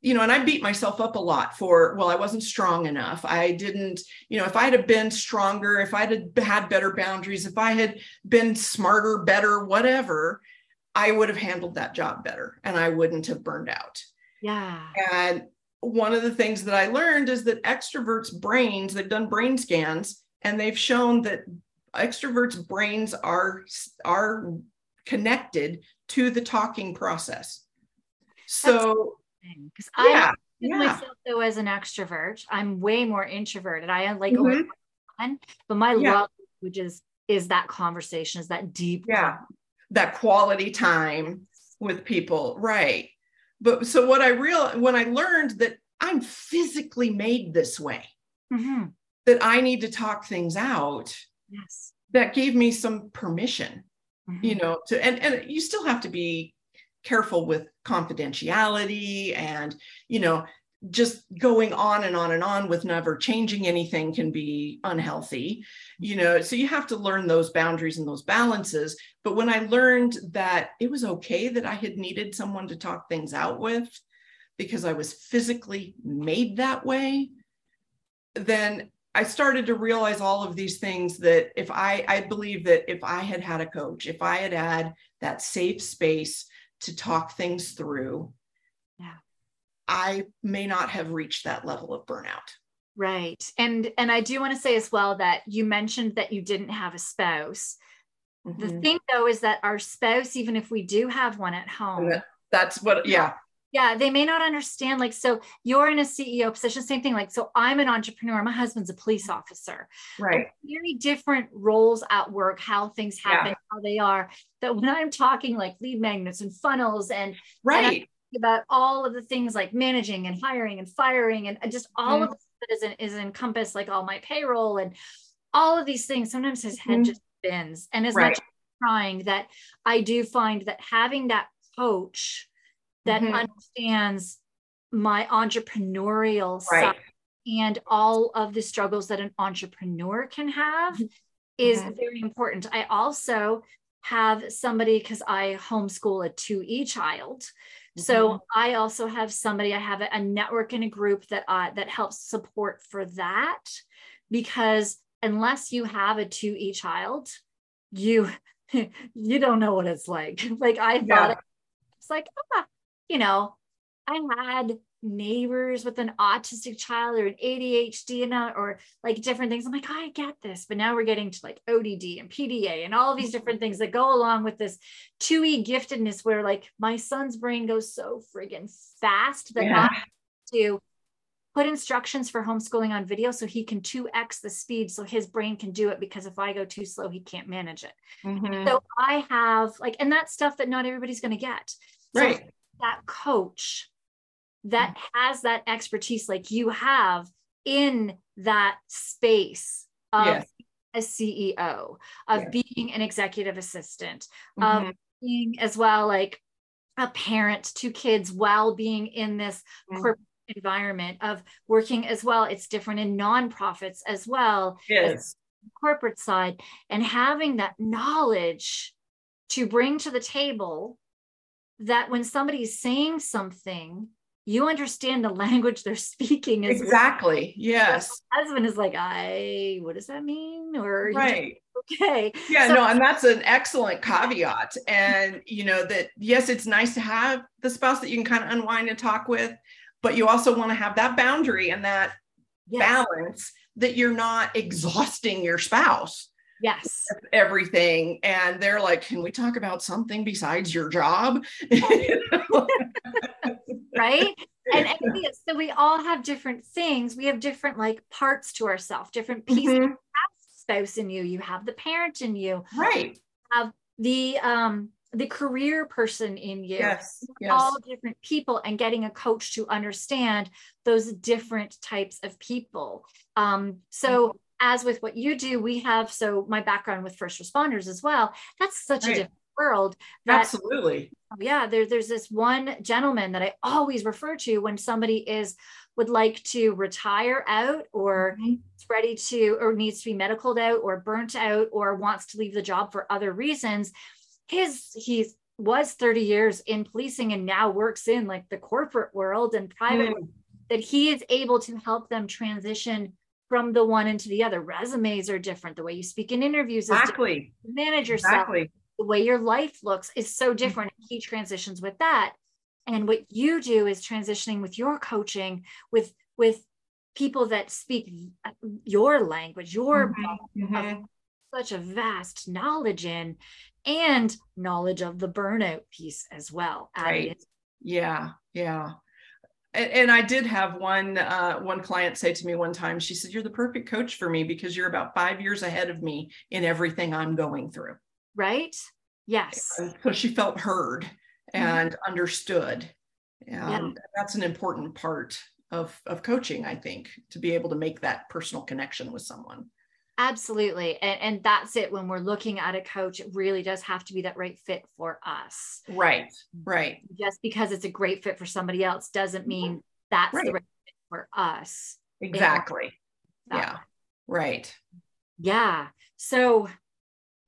you know, and I beat myself up a lot for, well, I wasn't strong enough. I didn't, you know, if I had been stronger, if I had had better boundaries, if I had been smarter, better, whatever, I would have handled that job better and I wouldn't have burned out. Yeah. And one of the things that I learned is that extroverts' brains, they've done brain scans and they've shown that extroverts' brains are, are connected to the talking process. So, because yeah, I yeah. myself though as an extrovert, I'm way more introverted. I am like, mm-hmm. but my yeah. love language is is that conversation, is that deep, yeah, that quality time with people, right? But so what I real when I learned that I'm physically made this way, mm-hmm. that I need to talk things out. Yes. That gave me some permission, mm-hmm. you know, to and and you still have to be careful with confidentiality and you know just going on and on and on with never changing anything can be unhealthy you know so you have to learn those boundaries and those balances but when i learned that it was okay that i had needed someone to talk things out with because i was physically made that way then i started to realize all of these things that if i i believe that if i had had a coach if i had had that safe space to talk things through yeah. I may not have reached that level of burnout. Right. And and I do want to say as well that you mentioned that you didn't have a spouse. Mm-hmm. The thing though is that our spouse even if we do have one at home. That's what yeah. Yeah, they may not understand like so you're in a CEO position same thing like so I'm an entrepreneur, my husband's a police officer. Right. Very different roles at work, how things happen, yeah. how they are. That when I'm talking like lead magnets and funnels and right. And about all of the things like managing and hiring and firing and just all mm-hmm. of that is, is encompassed like all my payroll and all of these things sometimes his head mm-hmm. just spins and as right. much as trying that i do find that having that coach that mm-hmm. understands my entrepreneurial right. side and all of the struggles that an entrepreneur can have mm-hmm. is mm-hmm. very important i also have somebody because i homeschool a 2e child so mm-hmm. I also have somebody, I have a, network and a group that uh, that helps support for that because unless you have a 2E child, you [LAUGHS] you don't know what it's like. [LAUGHS] Like I thought yeah. it's like, ah, you know, I had neighbors with an autistic child or an ADHD and or like different things. I'm like, oh, I get this. But now we're getting to like ODD and PDA and all these different things that go along with this 2E giftedness where like my son's brain goes so friggin' fast that yeah. to put instructions for homeschooling on video so he can 2x the speed so his brain can do it because if I go too slow, he can't manage it. Mm-hmm. So I have like, and that's stuff that not everybody's going to get. So right. That coach that has that expertise like you have in that space of yes. a CEO, of yes. being an executive assistant, mm-hmm. of being as well like a parent to kids while being in this mm-hmm. corporate environment of working as well. It's different in nonprofits as well. Yes. corporate side and having that knowledge to bring to the table that when somebody's saying something you understand the [LAUGHS] language they're speaking exactly. [LAUGHS] yes. husband is like i what does that mean? Or right. [LAUGHS] okay. Yeah so, no and that's an excellent caveat and you know that yes it's nice to have the spouse that you can kind of unwind and talk with but you also want to have that boundary and that yes. balance that you're not exhausting your spouse yes. everything and they're like can we talk about something besides your job? [LAUGHS] Right? And, and so we all have different things. We have different like parts to ourselves different pieces mm-hmm. spouse in you you have the parent in you. Right. Have the um the career person in you. Yes, yes. all different people and getting a coach to understand those different types of people. Um so mm-hmm as with what you do, we have so my background with first responders as well. That's such right. a different world. That, Absolutely. Yeah, there, there's this one gentleman that I always refer to when somebody is would like to retire out or mm-hmm. ready to or needs to be medicaled out or burnt out or wants to leave the job for other reasons his he's was 30 years in policing and now works in like the corporate world and private mm. that he is able to help them transition from the one into the other resumes are different the way you speak in interviews exactly manage yourself exactly. the way your life looks is so different he transitions with that and what you do is transitioning with your coaching with with people that speak your language your mm-hmm. mm-hmm. such a vast knowledge in and knowledge of the burnout piece as well. Right. Yeah. Yeah. And, and, I did have one uh, one client say to me one time. She said, "You're the perfect coach for me because you're about five years ahead of me in everything I'm going through." Right. Yes. And so she felt heard and mm-hmm. understood, and yeah. that's an important part of of coaching. I think to be able to make that personal connection with someone. Absolutely. And, and that's it. When we're looking at a coach, it really does have to be that right fit for us. Right. Right. Just because it's a great fit for somebody else doesn't mean that's right. the right fit for us. Exactly. Yeah. Right. Yeah. So,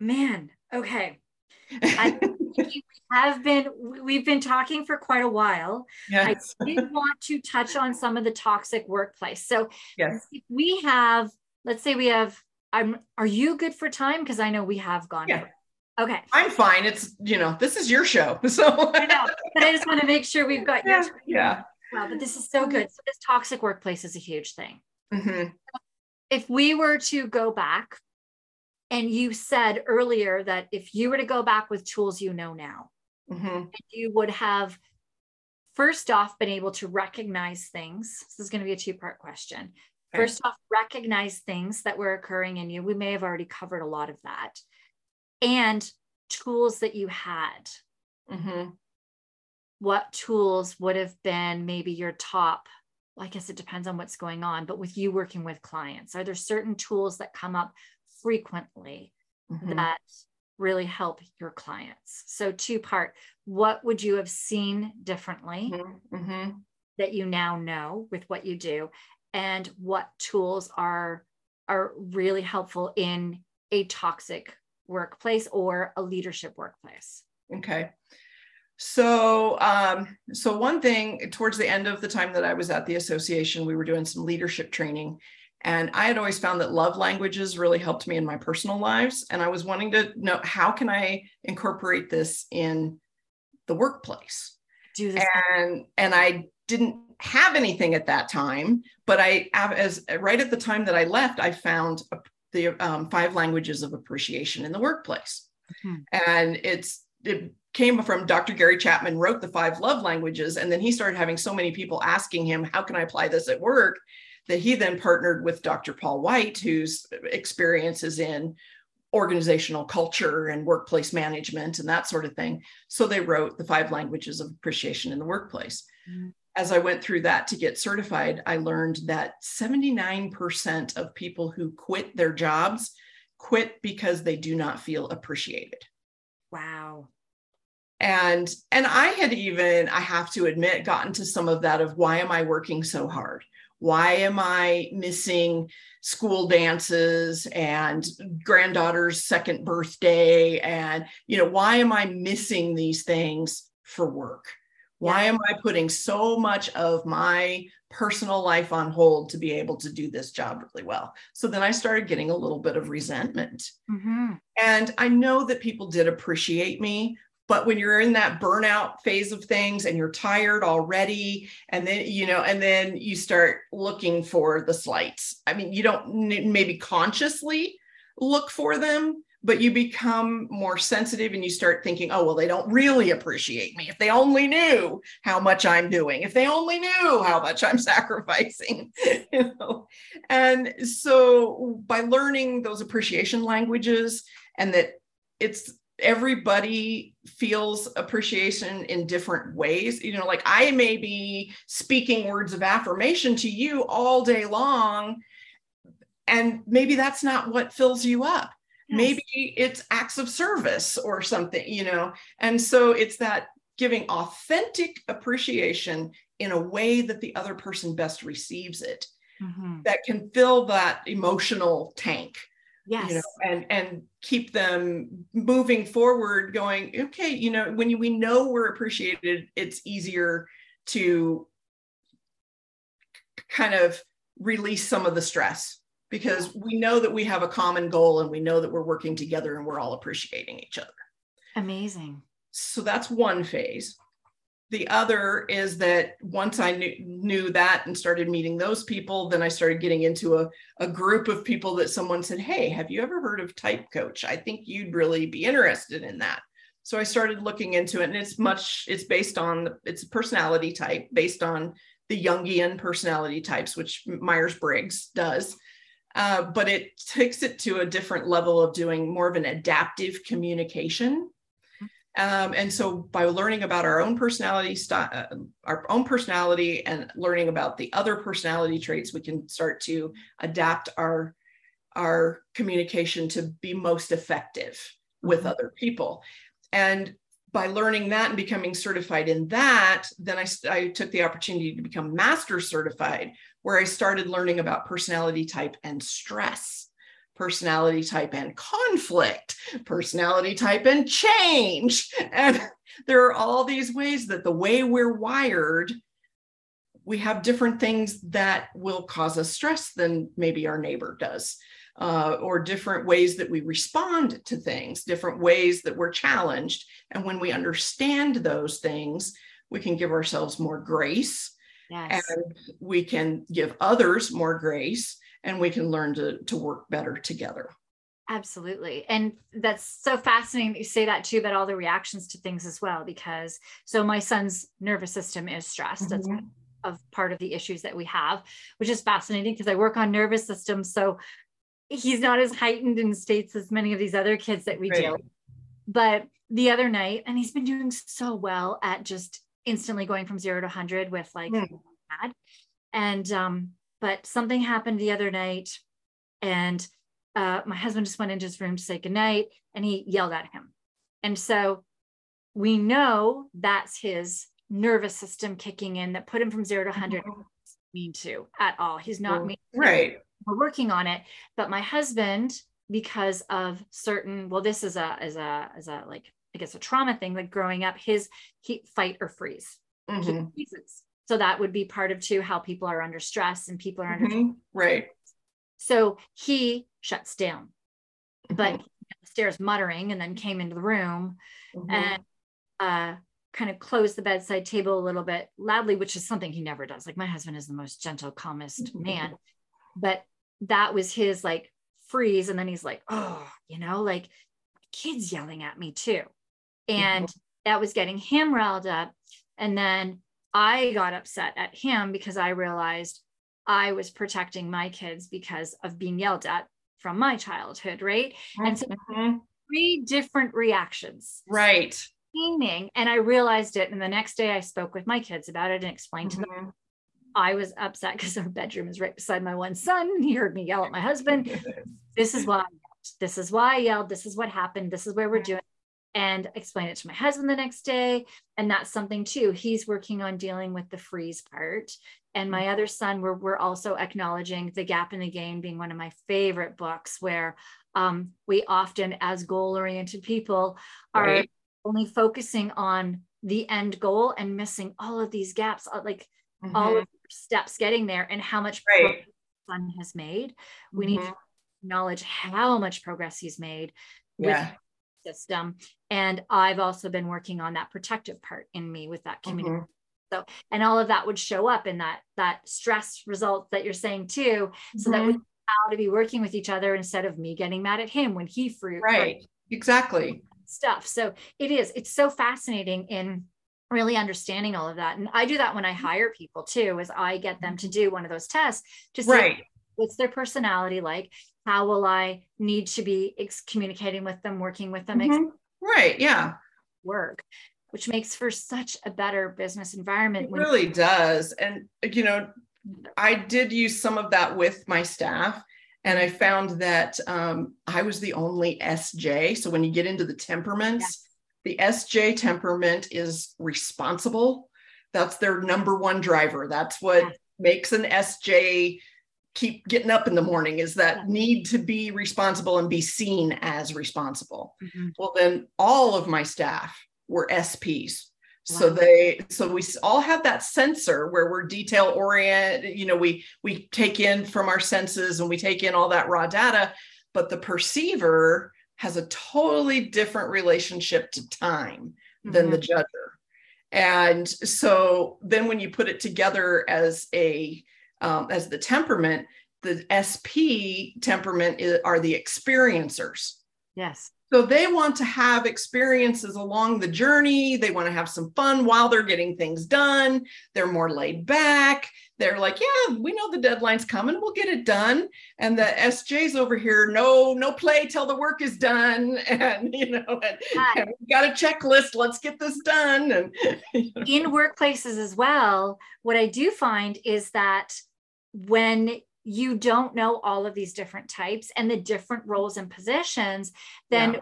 man, okay. I [LAUGHS] have been we've been talking for quite a while. Yes. I did [LAUGHS] want to touch on some of the toxic workplace. So yes. we have, let's say we have I'm are you good for time? Because I know we have gone. Yeah. Okay. I'm fine. It's you know, this is your show. [LAUGHS] So I know, but I just want to make sure we've got yeah. your yeah. Wow, but this is so good. So this toxic workplace is a huge thing. Mm-hmm. If we were to go back, and you said earlier that if you were to go back with tools you know now, mm-hmm. you would have first off been able to recognize things. This is going to be a two part question. First off, recognize things that were occurring in you. We may have already covered a lot of that. And tools that you had. Mm-hmm. What tools would have been maybe your top? Well, I guess it depends on what's going on, but with you working with clients, are there certain tools that come up frequently mm-hmm. that really help your clients? So, two part, what would you have seen differently mm-hmm. mm-hmm. that you now know with what you do? And what tools are are really helpful in a toxic workplace or a leadership workplace. Okay. So um, so one thing towards the end of the time that i was at the association we were doing some leadership training and i had always found that love languages really helped me in my personal lives and i was wanting to know how can i incorporate this in the workplace? Do this and and i didn't have anything at that time, but I as right at the time that I left, I found the um, five languages of appreciation in the workplace, mm-hmm. and it's it came from Dr. Gary Chapman wrote the five love languages, and then he started having so many people asking him, "How can I apply this at work?" That he then partnered with Dr. Paul White, whose experience is in organizational culture and workplace management and that sort of thing. So they wrote the five languages of appreciation in the workplace. Mm-hmm as I went through that to get certified, I learned that 79% of people who quit their jobs quit because they do not feel appreciated. Wow. And and I had even I have to admit gotten to some of that of why am I working so hard? Why am I missing school dances and granddaughter's second birthday and you know why am I missing these things for work? Why am I putting so much of my personal life on hold to be able to do this job really well? So then I started getting a little bit of resentment. Mm-hmm. And I know that people did appreciate me, but when you're in that burnout phase of things and you're tired already and then you know and then you start looking for the slights i mean you don't maybe consciously look for them but you become more sensitive and you start thinking, oh, well, they don't really appreciate me. If they only knew how much I'm doing, if they only knew how much I'm [LAUGHS] sacrificing, [LAUGHS] you know. And so by learning those appreciation languages and that it's everybody feels appreciation in different ways you know like i may be speaking words of affirmation to you all day long and maybe that's not what fills you up Yes. Maybe it's acts of service or something, you know. And so it's that giving authentic appreciation in a way that the other person best receives it Mhm. that can fill that emotional tank Yes. you know and and keep them moving forward going okay you know when you, we know we're appreciated it's easier to kind of release some of the stress because we know that we have a common goal and we know that we're working together and we're all appreciating each other. Amazing. so that's one phase. The other is that once i knew, knew that and started meeting those people then i started getting into a, a group of people that someone said hey have you ever heard of type coach? I think you'd really be interested in that. So i started looking into it and it's much it's based on it's a personality type based on the jungian personality types which myers-briggs does uh, but it takes it to a different level of doing more of an adaptive communication um, and so by learning about our own personality style, uh, our own personality and learning about the other personality traits, we can start to adapt our, our communication to be most effective with Mhm. other people. And by learning that and becoming certified in that, then I, I took the opportunity to become master certified, where I started learning about personality type and stress personality type and conflict, personality type and change. And [LAUGHS] there are all these ways that the way we're wired, we have different things that will cause us stress than maybe our neighbor does. Uh, or different ways that we respond to things, different ways that we're challenged. And when we understand those things, we can give ourselves more grace Yes. and we can give others more grace and we can learn to, to work better together. Absolutely. And that's so fascinating that you say that too about all the reactions to things as well, because so my son's nervous system is stressed. That's Mhm. of part of the issues that we have, which is fascinating because I work on nervous systems. So he's not as heightened in states as many of these other kids that we Right. with. But the other night, and he's been doing so well at just instantly going from zero to 100 with like Hmm. mad. And, um, but something happened the other night and uh, my husband just went into his room to say goodnight and he yelled at him. And so we know that's his nervous system kicking in that put him from zero to 100 mean to at all. He's not mean. Right. We're working on it. But my husband, because of certain, well, this is a is a is a like I guess a trauma thing. Like growing up, his he fight or freeze. He Mhm. freezes. So that would be part of too how people are under stress and people are under. Mhm. Right. So he shuts down, but Mhm. the stairs muttering and then came into the room Mhm. and uh kind of closed the bedside table a little bit loudly which is something he never does like my husband is the most gentle calmest man but that was his like freeze and then he's like oh you know like kids yelling at me too and that was getting him riled up. And then i got upset at him because i realized i was protecting my kids because of being yelled at from my childhood right? And so Mhm. three different reactions. Right. meaning and i realized it and the next day i spoke with my kids about it and explained to them. Mhm. i was upset because our bedroom is right beside my one son. He heard me yell at my husband. [LAUGHS] This is why I yelled. this is why i yelled. This is what happened. This is where we're doing and explain it to my husband the next day and that's something too he's working on dealing with the freeze part and my other son we're, we're also acknowledging the gap and the gain being one of my favorite books where um, we often as goal oriented people are Right. only focusing on the end goal and missing all of these gaps like all Mhm. of the steps getting there and how much Right. progress son has made we need Mhm. to acknowledge how much progress he's made Yeah. System and i've also been working on that protective part in me with that community Mhm. and all of that would show up in that that stress results that you're saying too so that we know how to be working with each other instead of me getting mad at him when he fruit Right. Exactly. stuff. So it is, it's so fascinating in really understanding all of that. And I do that when I hire people too, is I get them to do one of those tests to see Right. what's their personality like, how will I need to be ex- communicating with them, working with them, ex- Mhm. Right. Yeah. work, which makes for such a better business environment. It when- really does. And, you know, I did use some of that with my staff. And I found that um, I was the only SJ. So when you get into the temperaments, the SJ temperament is responsible. That's their number one driver. That's what yeah. makes an SJ keep getting up in the morning is that need to be responsible and be seen as responsible. Mm-hmm. Well, then all of my staff were SPs. Wow. So they so we all have that sensor where we're detail oriented, you know, we we take in from our senses and we take in all that raw data, but the perceiver has a totally different relationship to time mm-hmm. than the mm-hmm. judger. And so then when you put it together as a um, as the temperament, the SP temperament is, are the experiencers. Yes. So they want to have experiences along the journey. They want to have some fun while they're getting things done. They're more laid back. They're like, yeah, we know the deadline's coming. We'll get it done. And the SJ's over here, no, no play till the work is done. [LAUGHS] And you know, and, and we got a checklist. Let's get this done. And [LAUGHS] you know. in workplaces as well, what I do find is that when you don't know all of these different types and the different roles and positions, then yeah.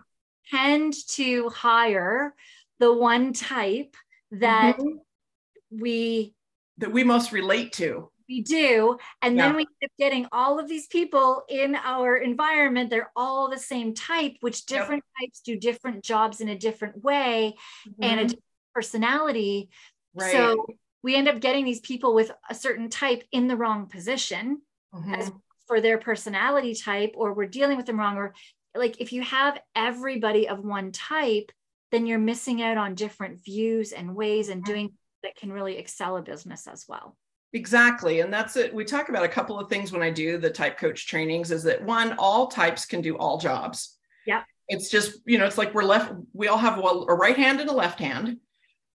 tend to hire the one type that mm-hmm. we that we most relate to. We do. And yeah. then we end up getting all of these people in our environment. They're all the same type, which different yep. types do different jobs in a different way mm-hmm. and a different personality. Right. So we end up getting these people with a certain type in the wrong position mm-hmm. as for their personality type, or we're dealing with them wrong. Or like if you have everybody of one type, then you're missing out on different views and ways and mm-hmm. doing that can really excel a business as well. Exactly. And that's it. We talk about a couple of things when I do the type coach trainings is that one, all types can do all jobs. Yeah. It's just, you know, it's like we're left, we all have a right hand and a left hand.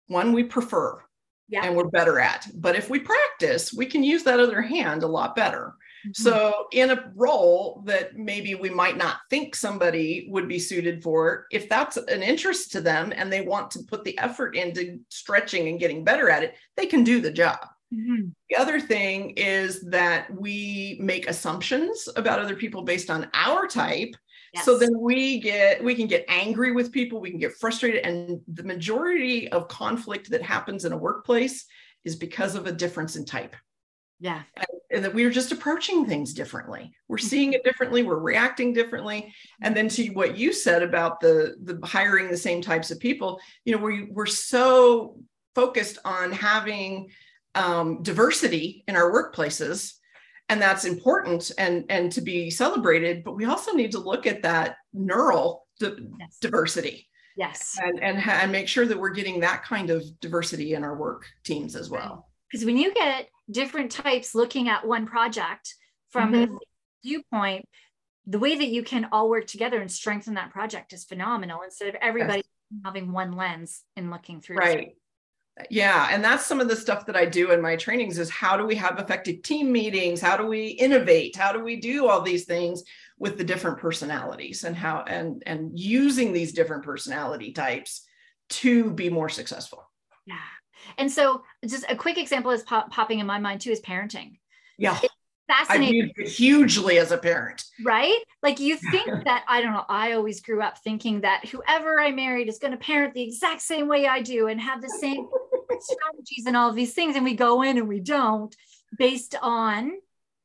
One we prefer yeah. and we're better at. But if we practice, we can use that other hand a lot better. Mm-hmm. So, in a role that maybe we might not think somebody would be suited for, if that's an interest to them and they want to put the effort into stretching and getting better at it, they can do the job. Mm-hmm. The other thing is that we make assumptions about other people based on our type. Yes. So then we get we can get angry with people, we can get frustrated and the majority of conflict that happens in a workplace is because of a difference in type. Yeah. And, and, that we are just approaching things differently. We're mm-hmm. seeing it differently. We're reacting differently. And then to what you said about the the hiring the same types of people, you know, we we're so focused on having um, diversity in our workplaces, and that's important and and to be celebrated. But we also need to look at that neural di- yes. diversity. Yes. And and, and make sure that we're getting that kind of diversity in our work teams as well. Because when you get different types looking at one project from mm-hmm. viewpoint, the way that you can all work together and strengthen that project is phenomenal instead of everybody yes. having one lens in looking through. Right. Yeah. And that's some of the stuff that I do in my trainings is how do we have effective team meetings? How do we innovate? How do we do all these things with the different personalities and how and and using these different personality types to be more successful? Yeah. And so, just a quick example is pop- popping in my mind too is parenting. Yeah. It's fascinating. I hugely as a parent. Right? Like you think that, I don't know, I always grew up thinking that whoever I married is going to parent the exact same way I do and have the same [LAUGHS] strategies and all of these things. And we go in and we don't based on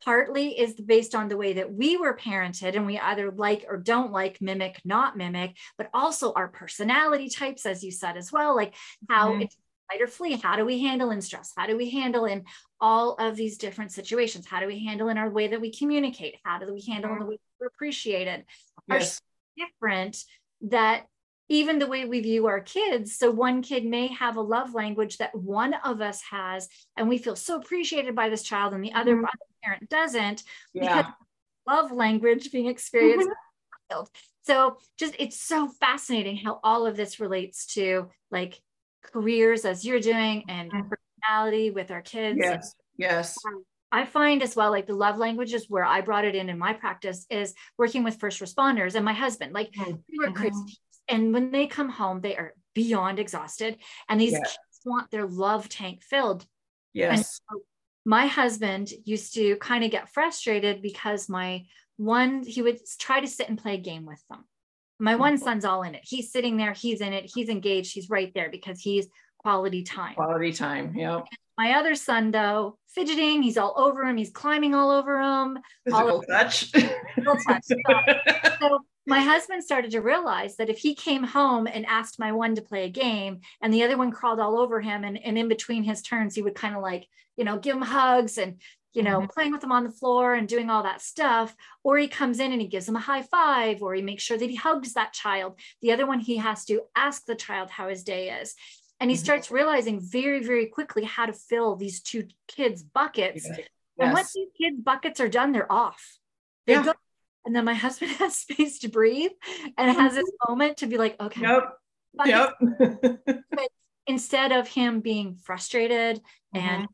partly is based on the way that we were parented and we either like or don't like mimic not mimic but also our personality types as you said as well like how mm-hmm. it's fight or flee how do we handle in stress how do we handle in all of these different situations how do we handle in our way that we communicate how do we handle in the way we're appreciated yes. are different that even the way we view our kids so one kid may have a love language that one of us has and we feel so appreciated by this child and the other mm-hmm. parent doesn't yeah. because love language being experienced mm-hmm. so just it's so fascinating how all of this relates to like careers as you're doing and mm-hmm. personality with our kids. Yes. Yes. Um, I find as well, like the love languages where I brought it in in my practice is working with first responders and my husband. Like mm-hmm. we were crazy. And when they come home, they are beyond exhausted. And these kids want their love tank filled. Yes. So my husband used to kind of get frustrated because my one, he would try to sit and play a game with them my one mm-hmm. son's all in it. He's sitting there, he's in it, he's engaged, he's right there because he's quality time. Quality time. Yeah. My other son, though, fidgeting, he's all over him, he's climbing all over him. Physical all touch. [LAUGHS] Physical touch. so my husband started to realize that if he came home and asked my one to play a game and the other one crawled all over him and, and in between his turns, he would kind of like, you know, give him hugs and you know, mm-hmm. playing with them on the floor and doing all that stuff. Or he comes in and he gives them a high five, or he makes sure that he hugs that child. The other one, he has to ask the child how his day is. And he mm-hmm. starts realizing very, very quickly how to fill these two kids' buckets. Yes. And once these kids' buckets are done, they're off. They yeah. go. And then my [LAUGHS] husband has space to breathe and has this moment to be like, okay. Yep. Yep. but [LAUGHS] instead of him being frustrated mm-hmm. and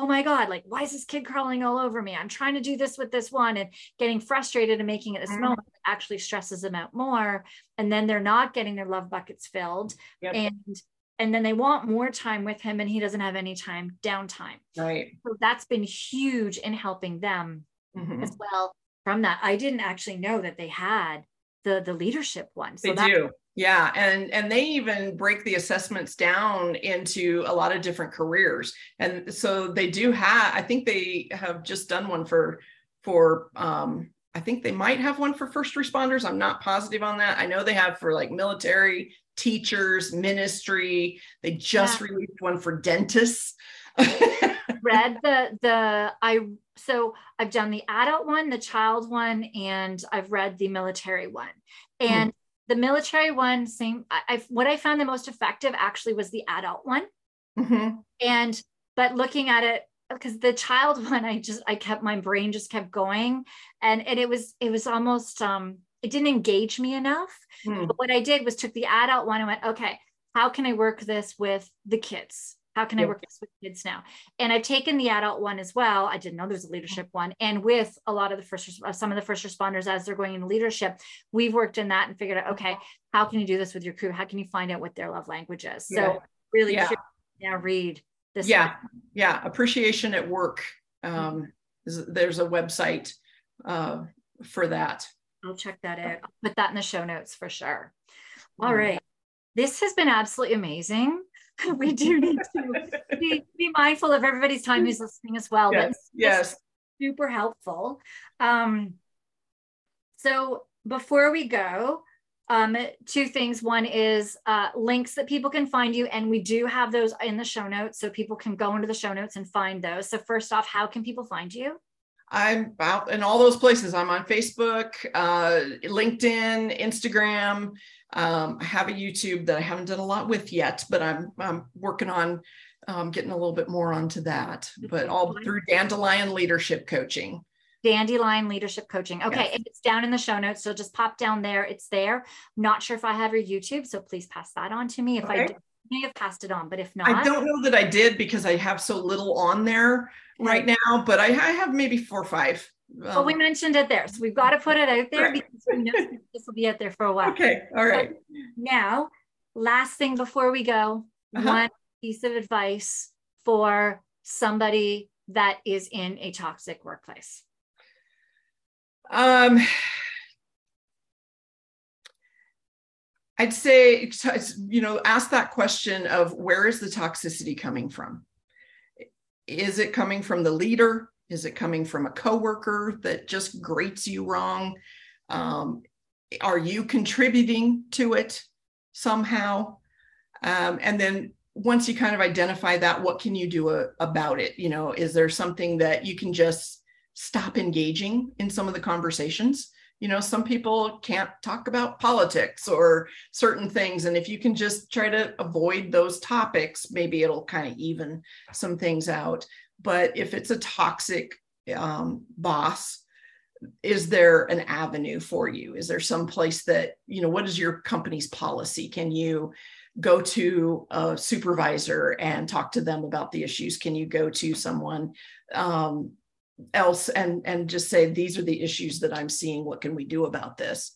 oh my God, like, why is this kid crawling all over me? I'm trying to do this with this one and getting frustrated and making it this mm. moment actually stresses them out more. And then they're not getting their love buckets filled. Yep. And and then they want more time with him and he doesn't have any time downtime. Right. So that's been huge in helping them mm-hmm. as well from that. I didn't actually know that they had the the leadership one. So they do. Yeah, and and they even break the assessments down into a lot of different careers, and so they do have. I think they have just done one for for. Um, I think they might have one for first responders. I'm not positive on that. I know they have for like military, teachers, ministry. They just yeah. released one for dentists. [LAUGHS] read the the I so I've done the adult one, the child one, and I've read the military one. Hmm. And the military one same I, I, what i found the most effective actually was the adult one mm-hmm. and but looking at it because the child [LAUGHS] one i just i kept my brain just kept going and and it was it was almost um it didn't engage me enough mm. but what i did was took the adult one and went okay how can i work this with the kids how can I work this with kids now? And I've taken the adult one as well. I didn't know there's a leadership one. And with a lot of the first, uh, some of the first responders as they're going into leadership, we've worked in that and figured out, okay, how can you do this with your crew? How can you find out what their love language is? So yeah. really yeah. now read this. Yeah. One. Yeah. Appreciation at work. Um, there's a website uh, for that. I'll check that out. I'll put that in the show notes for sure. All right. This has been absolutely amazing. [LAUGHS] we do need to be, be, mindful of everybody's time who's listening as well. Yes. yes. Super helpful. Um, so before we go, um, two things. One is uh, links that people can find you, and we do have those in the show notes, so people can go into the show notes and find those. So first off, how can people find you? I'm out in all those places. I'm on Facebook, uh, LinkedIn, Instagram. Um, I have a YouTube that I haven't done a lot with yet, but I'm I'm working on um, getting a little bit more onto that. But all through Dandelion Leadership Coaching. Dandelion Leadership Coaching. Okay, yes. it's down in the show notes, so just pop down there. It's there. not sure if I have your YouTube, so please pass that on to me. If okay. I do, may have passed it on, but if not, I don't know that I did because I have so little on there right now. But I, I have maybe four or five well, we mentioned it there, so we've got to put it out there right. because we know [LAUGHS] this will be out there for a while. Okay, all right. now, last thing before we go, uh-huh. one piece of advice for somebody that is in a toxic workplace. Um, I'd say, you know, ask that question of where is the toxicity coming from? Is it coming from the leader? Is it coming from a coworker that just grates you wrong? Um, are you contributing to it somehow? Um, and then once you kind of identify that, what can you do a, about it? You know, is there something that you can just stop engaging in some of the conversations? You know, some people can't talk about politics or certain things. And if you can just try to avoid those topics, maybe it'll kind of even some things out. But if it's a toxic um, boss, is there an avenue for you? Is there some place that, you know, what is your company's policy? Can you go to a supervisor and talk to them about the issues? Can you go to someone um, else and, and just say, these are the issues that I'm seeing. What can we do about this?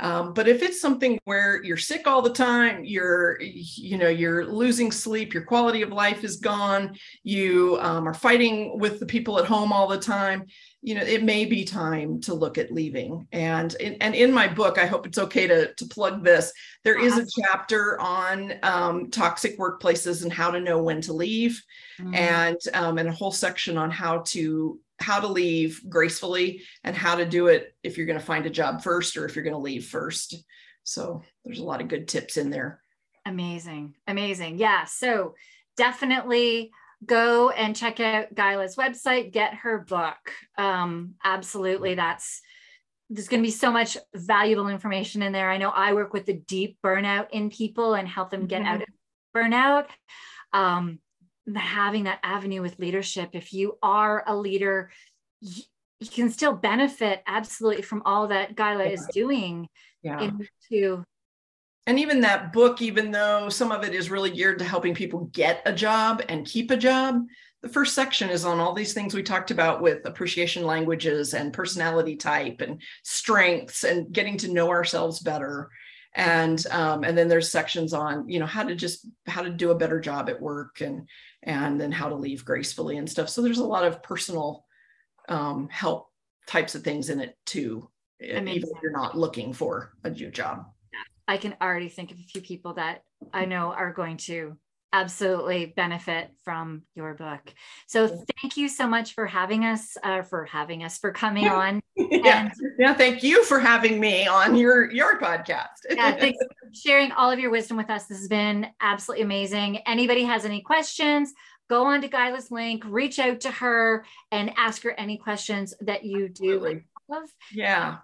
Um, but if it's something where you're sick all the time, you're, you know, you're losing sleep, your quality of life is gone, you um, are fighting with the people at home all the time, you know, it may be time to look at leaving. And in, and in my book, I hope it's okay to, to plug this. There is a chapter on um, toxic workplaces and how to know when to leave, mm. and um, and a whole section on how to how to leave gracefully and how to do it if you're going to find a job first or if you're going to leave first. So there's a lot of good tips in there. Amazing. Amazing. Yeah. So definitely go and check out Guyla's website, get her book. Um, absolutely. That's there's going to be so much valuable information in there. I know I work with the deep burnout in people and help them get mm-hmm. out of burnout. Um, having that avenue with leadership if you are a leader you, you can still benefit absolutely from all that Guyla yeah. is doing yeah. into and even that book even though some of it is really geared to helping people get a job and keep a job the first section is on all these things we talked about with appreciation languages and personality type and strengths and getting to know ourselves better and um, and then there's sections on you know how to just how to do a better job at work and and then how to leave gracefully and stuff. So there's a lot of personal um, help types of things in it too even if you're not looking for a new job. I can already think of a few people that i know are going to absolutely benefit from your book. So thank you so much for having us, uh, for having us, for coming on. [LAUGHS] yeah. And, yeah, thank you for having me on your your podcast. yeah, [LAUGHS] thanks for sharing all of your wisdom with us. This has been absolutely amazing. Anybody has any questions? Go on to Guyla's link, reach out to her, and ask her any questions that you do. love. Yeah. Um,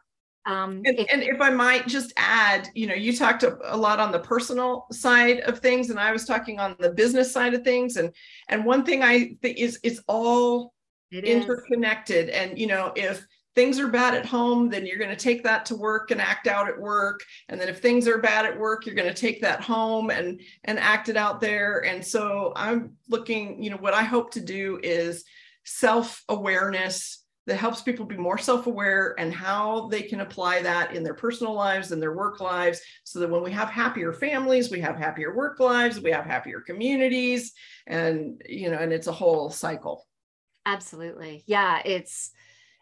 Um, and, if, and, if, I might just add, you know, you talked a, lot on the personal side of things, and I was talking on the business side of things. And and one thing I think is it's all it interconnected. Is. And you know, if things are bad at home, then you're going to take that to work and act out at work. And then if things are bad at work, you're going to take that home and and act it out there. And so I'm looking, you know, what I hope to do is self awareness that helps people be more self-aware and how they can apply that in their personal lives and their work lives so that when we have happier families we have happier work lives we have happier communities and you know and it's a whole cycle. Absolutely. Yeah it's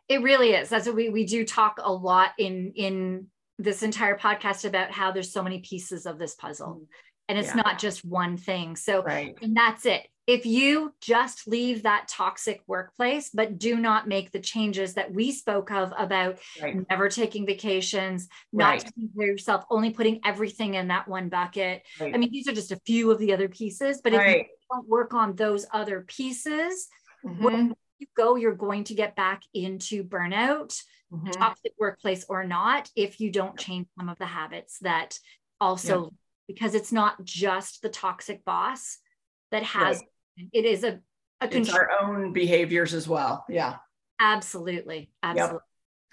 it really is. That's what we we do talk a lot in in this entire podcast about how there's so many pieces of this puzzle. Mm-hmm. And it's yeah. not just one thing so right. and that's it if you just leave that toxic workplace, but do not make the changes that we spoke of about right. never taking vacations, not right. taking care of yourself, only putting everything in that one bucket. I mean, these are just a few of the other pieces, but if you don't work on those other pieces, mm-hmm. when you go, you're going to get back into burnout, mm-hmm. toxic workplace or not, if you don't change some of the habits that also, because it's not just the toxic boss that has it is a, a it's our own behaviors as well. Yeah. Absolutely. Absolutely. Yep.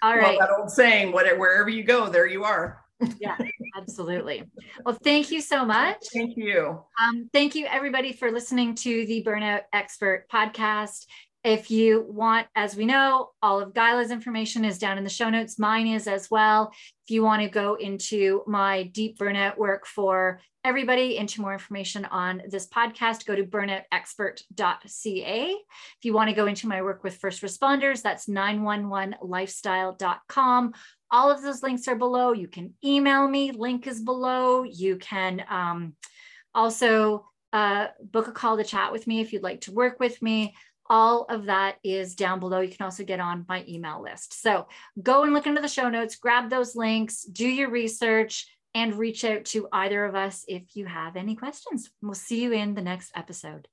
All right. Well, that old saying, whatever, wherever you go, there you are. yeah, absolutely. Well, thank you so much. Thank you. Um, thank you, everybody, for listening to the Burnout Expert podcast. If you want, as we know, all of Guyla's information is down in the show notes. Mine is as well. If you want to go into my deep burnout work for everybody, into more information on this podcast, go to burnoutexpert.ca. If you want to go into my work with first responders, that's 911lifestyle.com. All of those links are below. You can email me, link is below. You can um, also uh, book a call to chat with me if you'd like to work with me all of that is down below. You can also get on my email list. So go and look into the show notes, grab those links, do your research, and reach out to either of us if you have any questions. We'll see you in the next episode.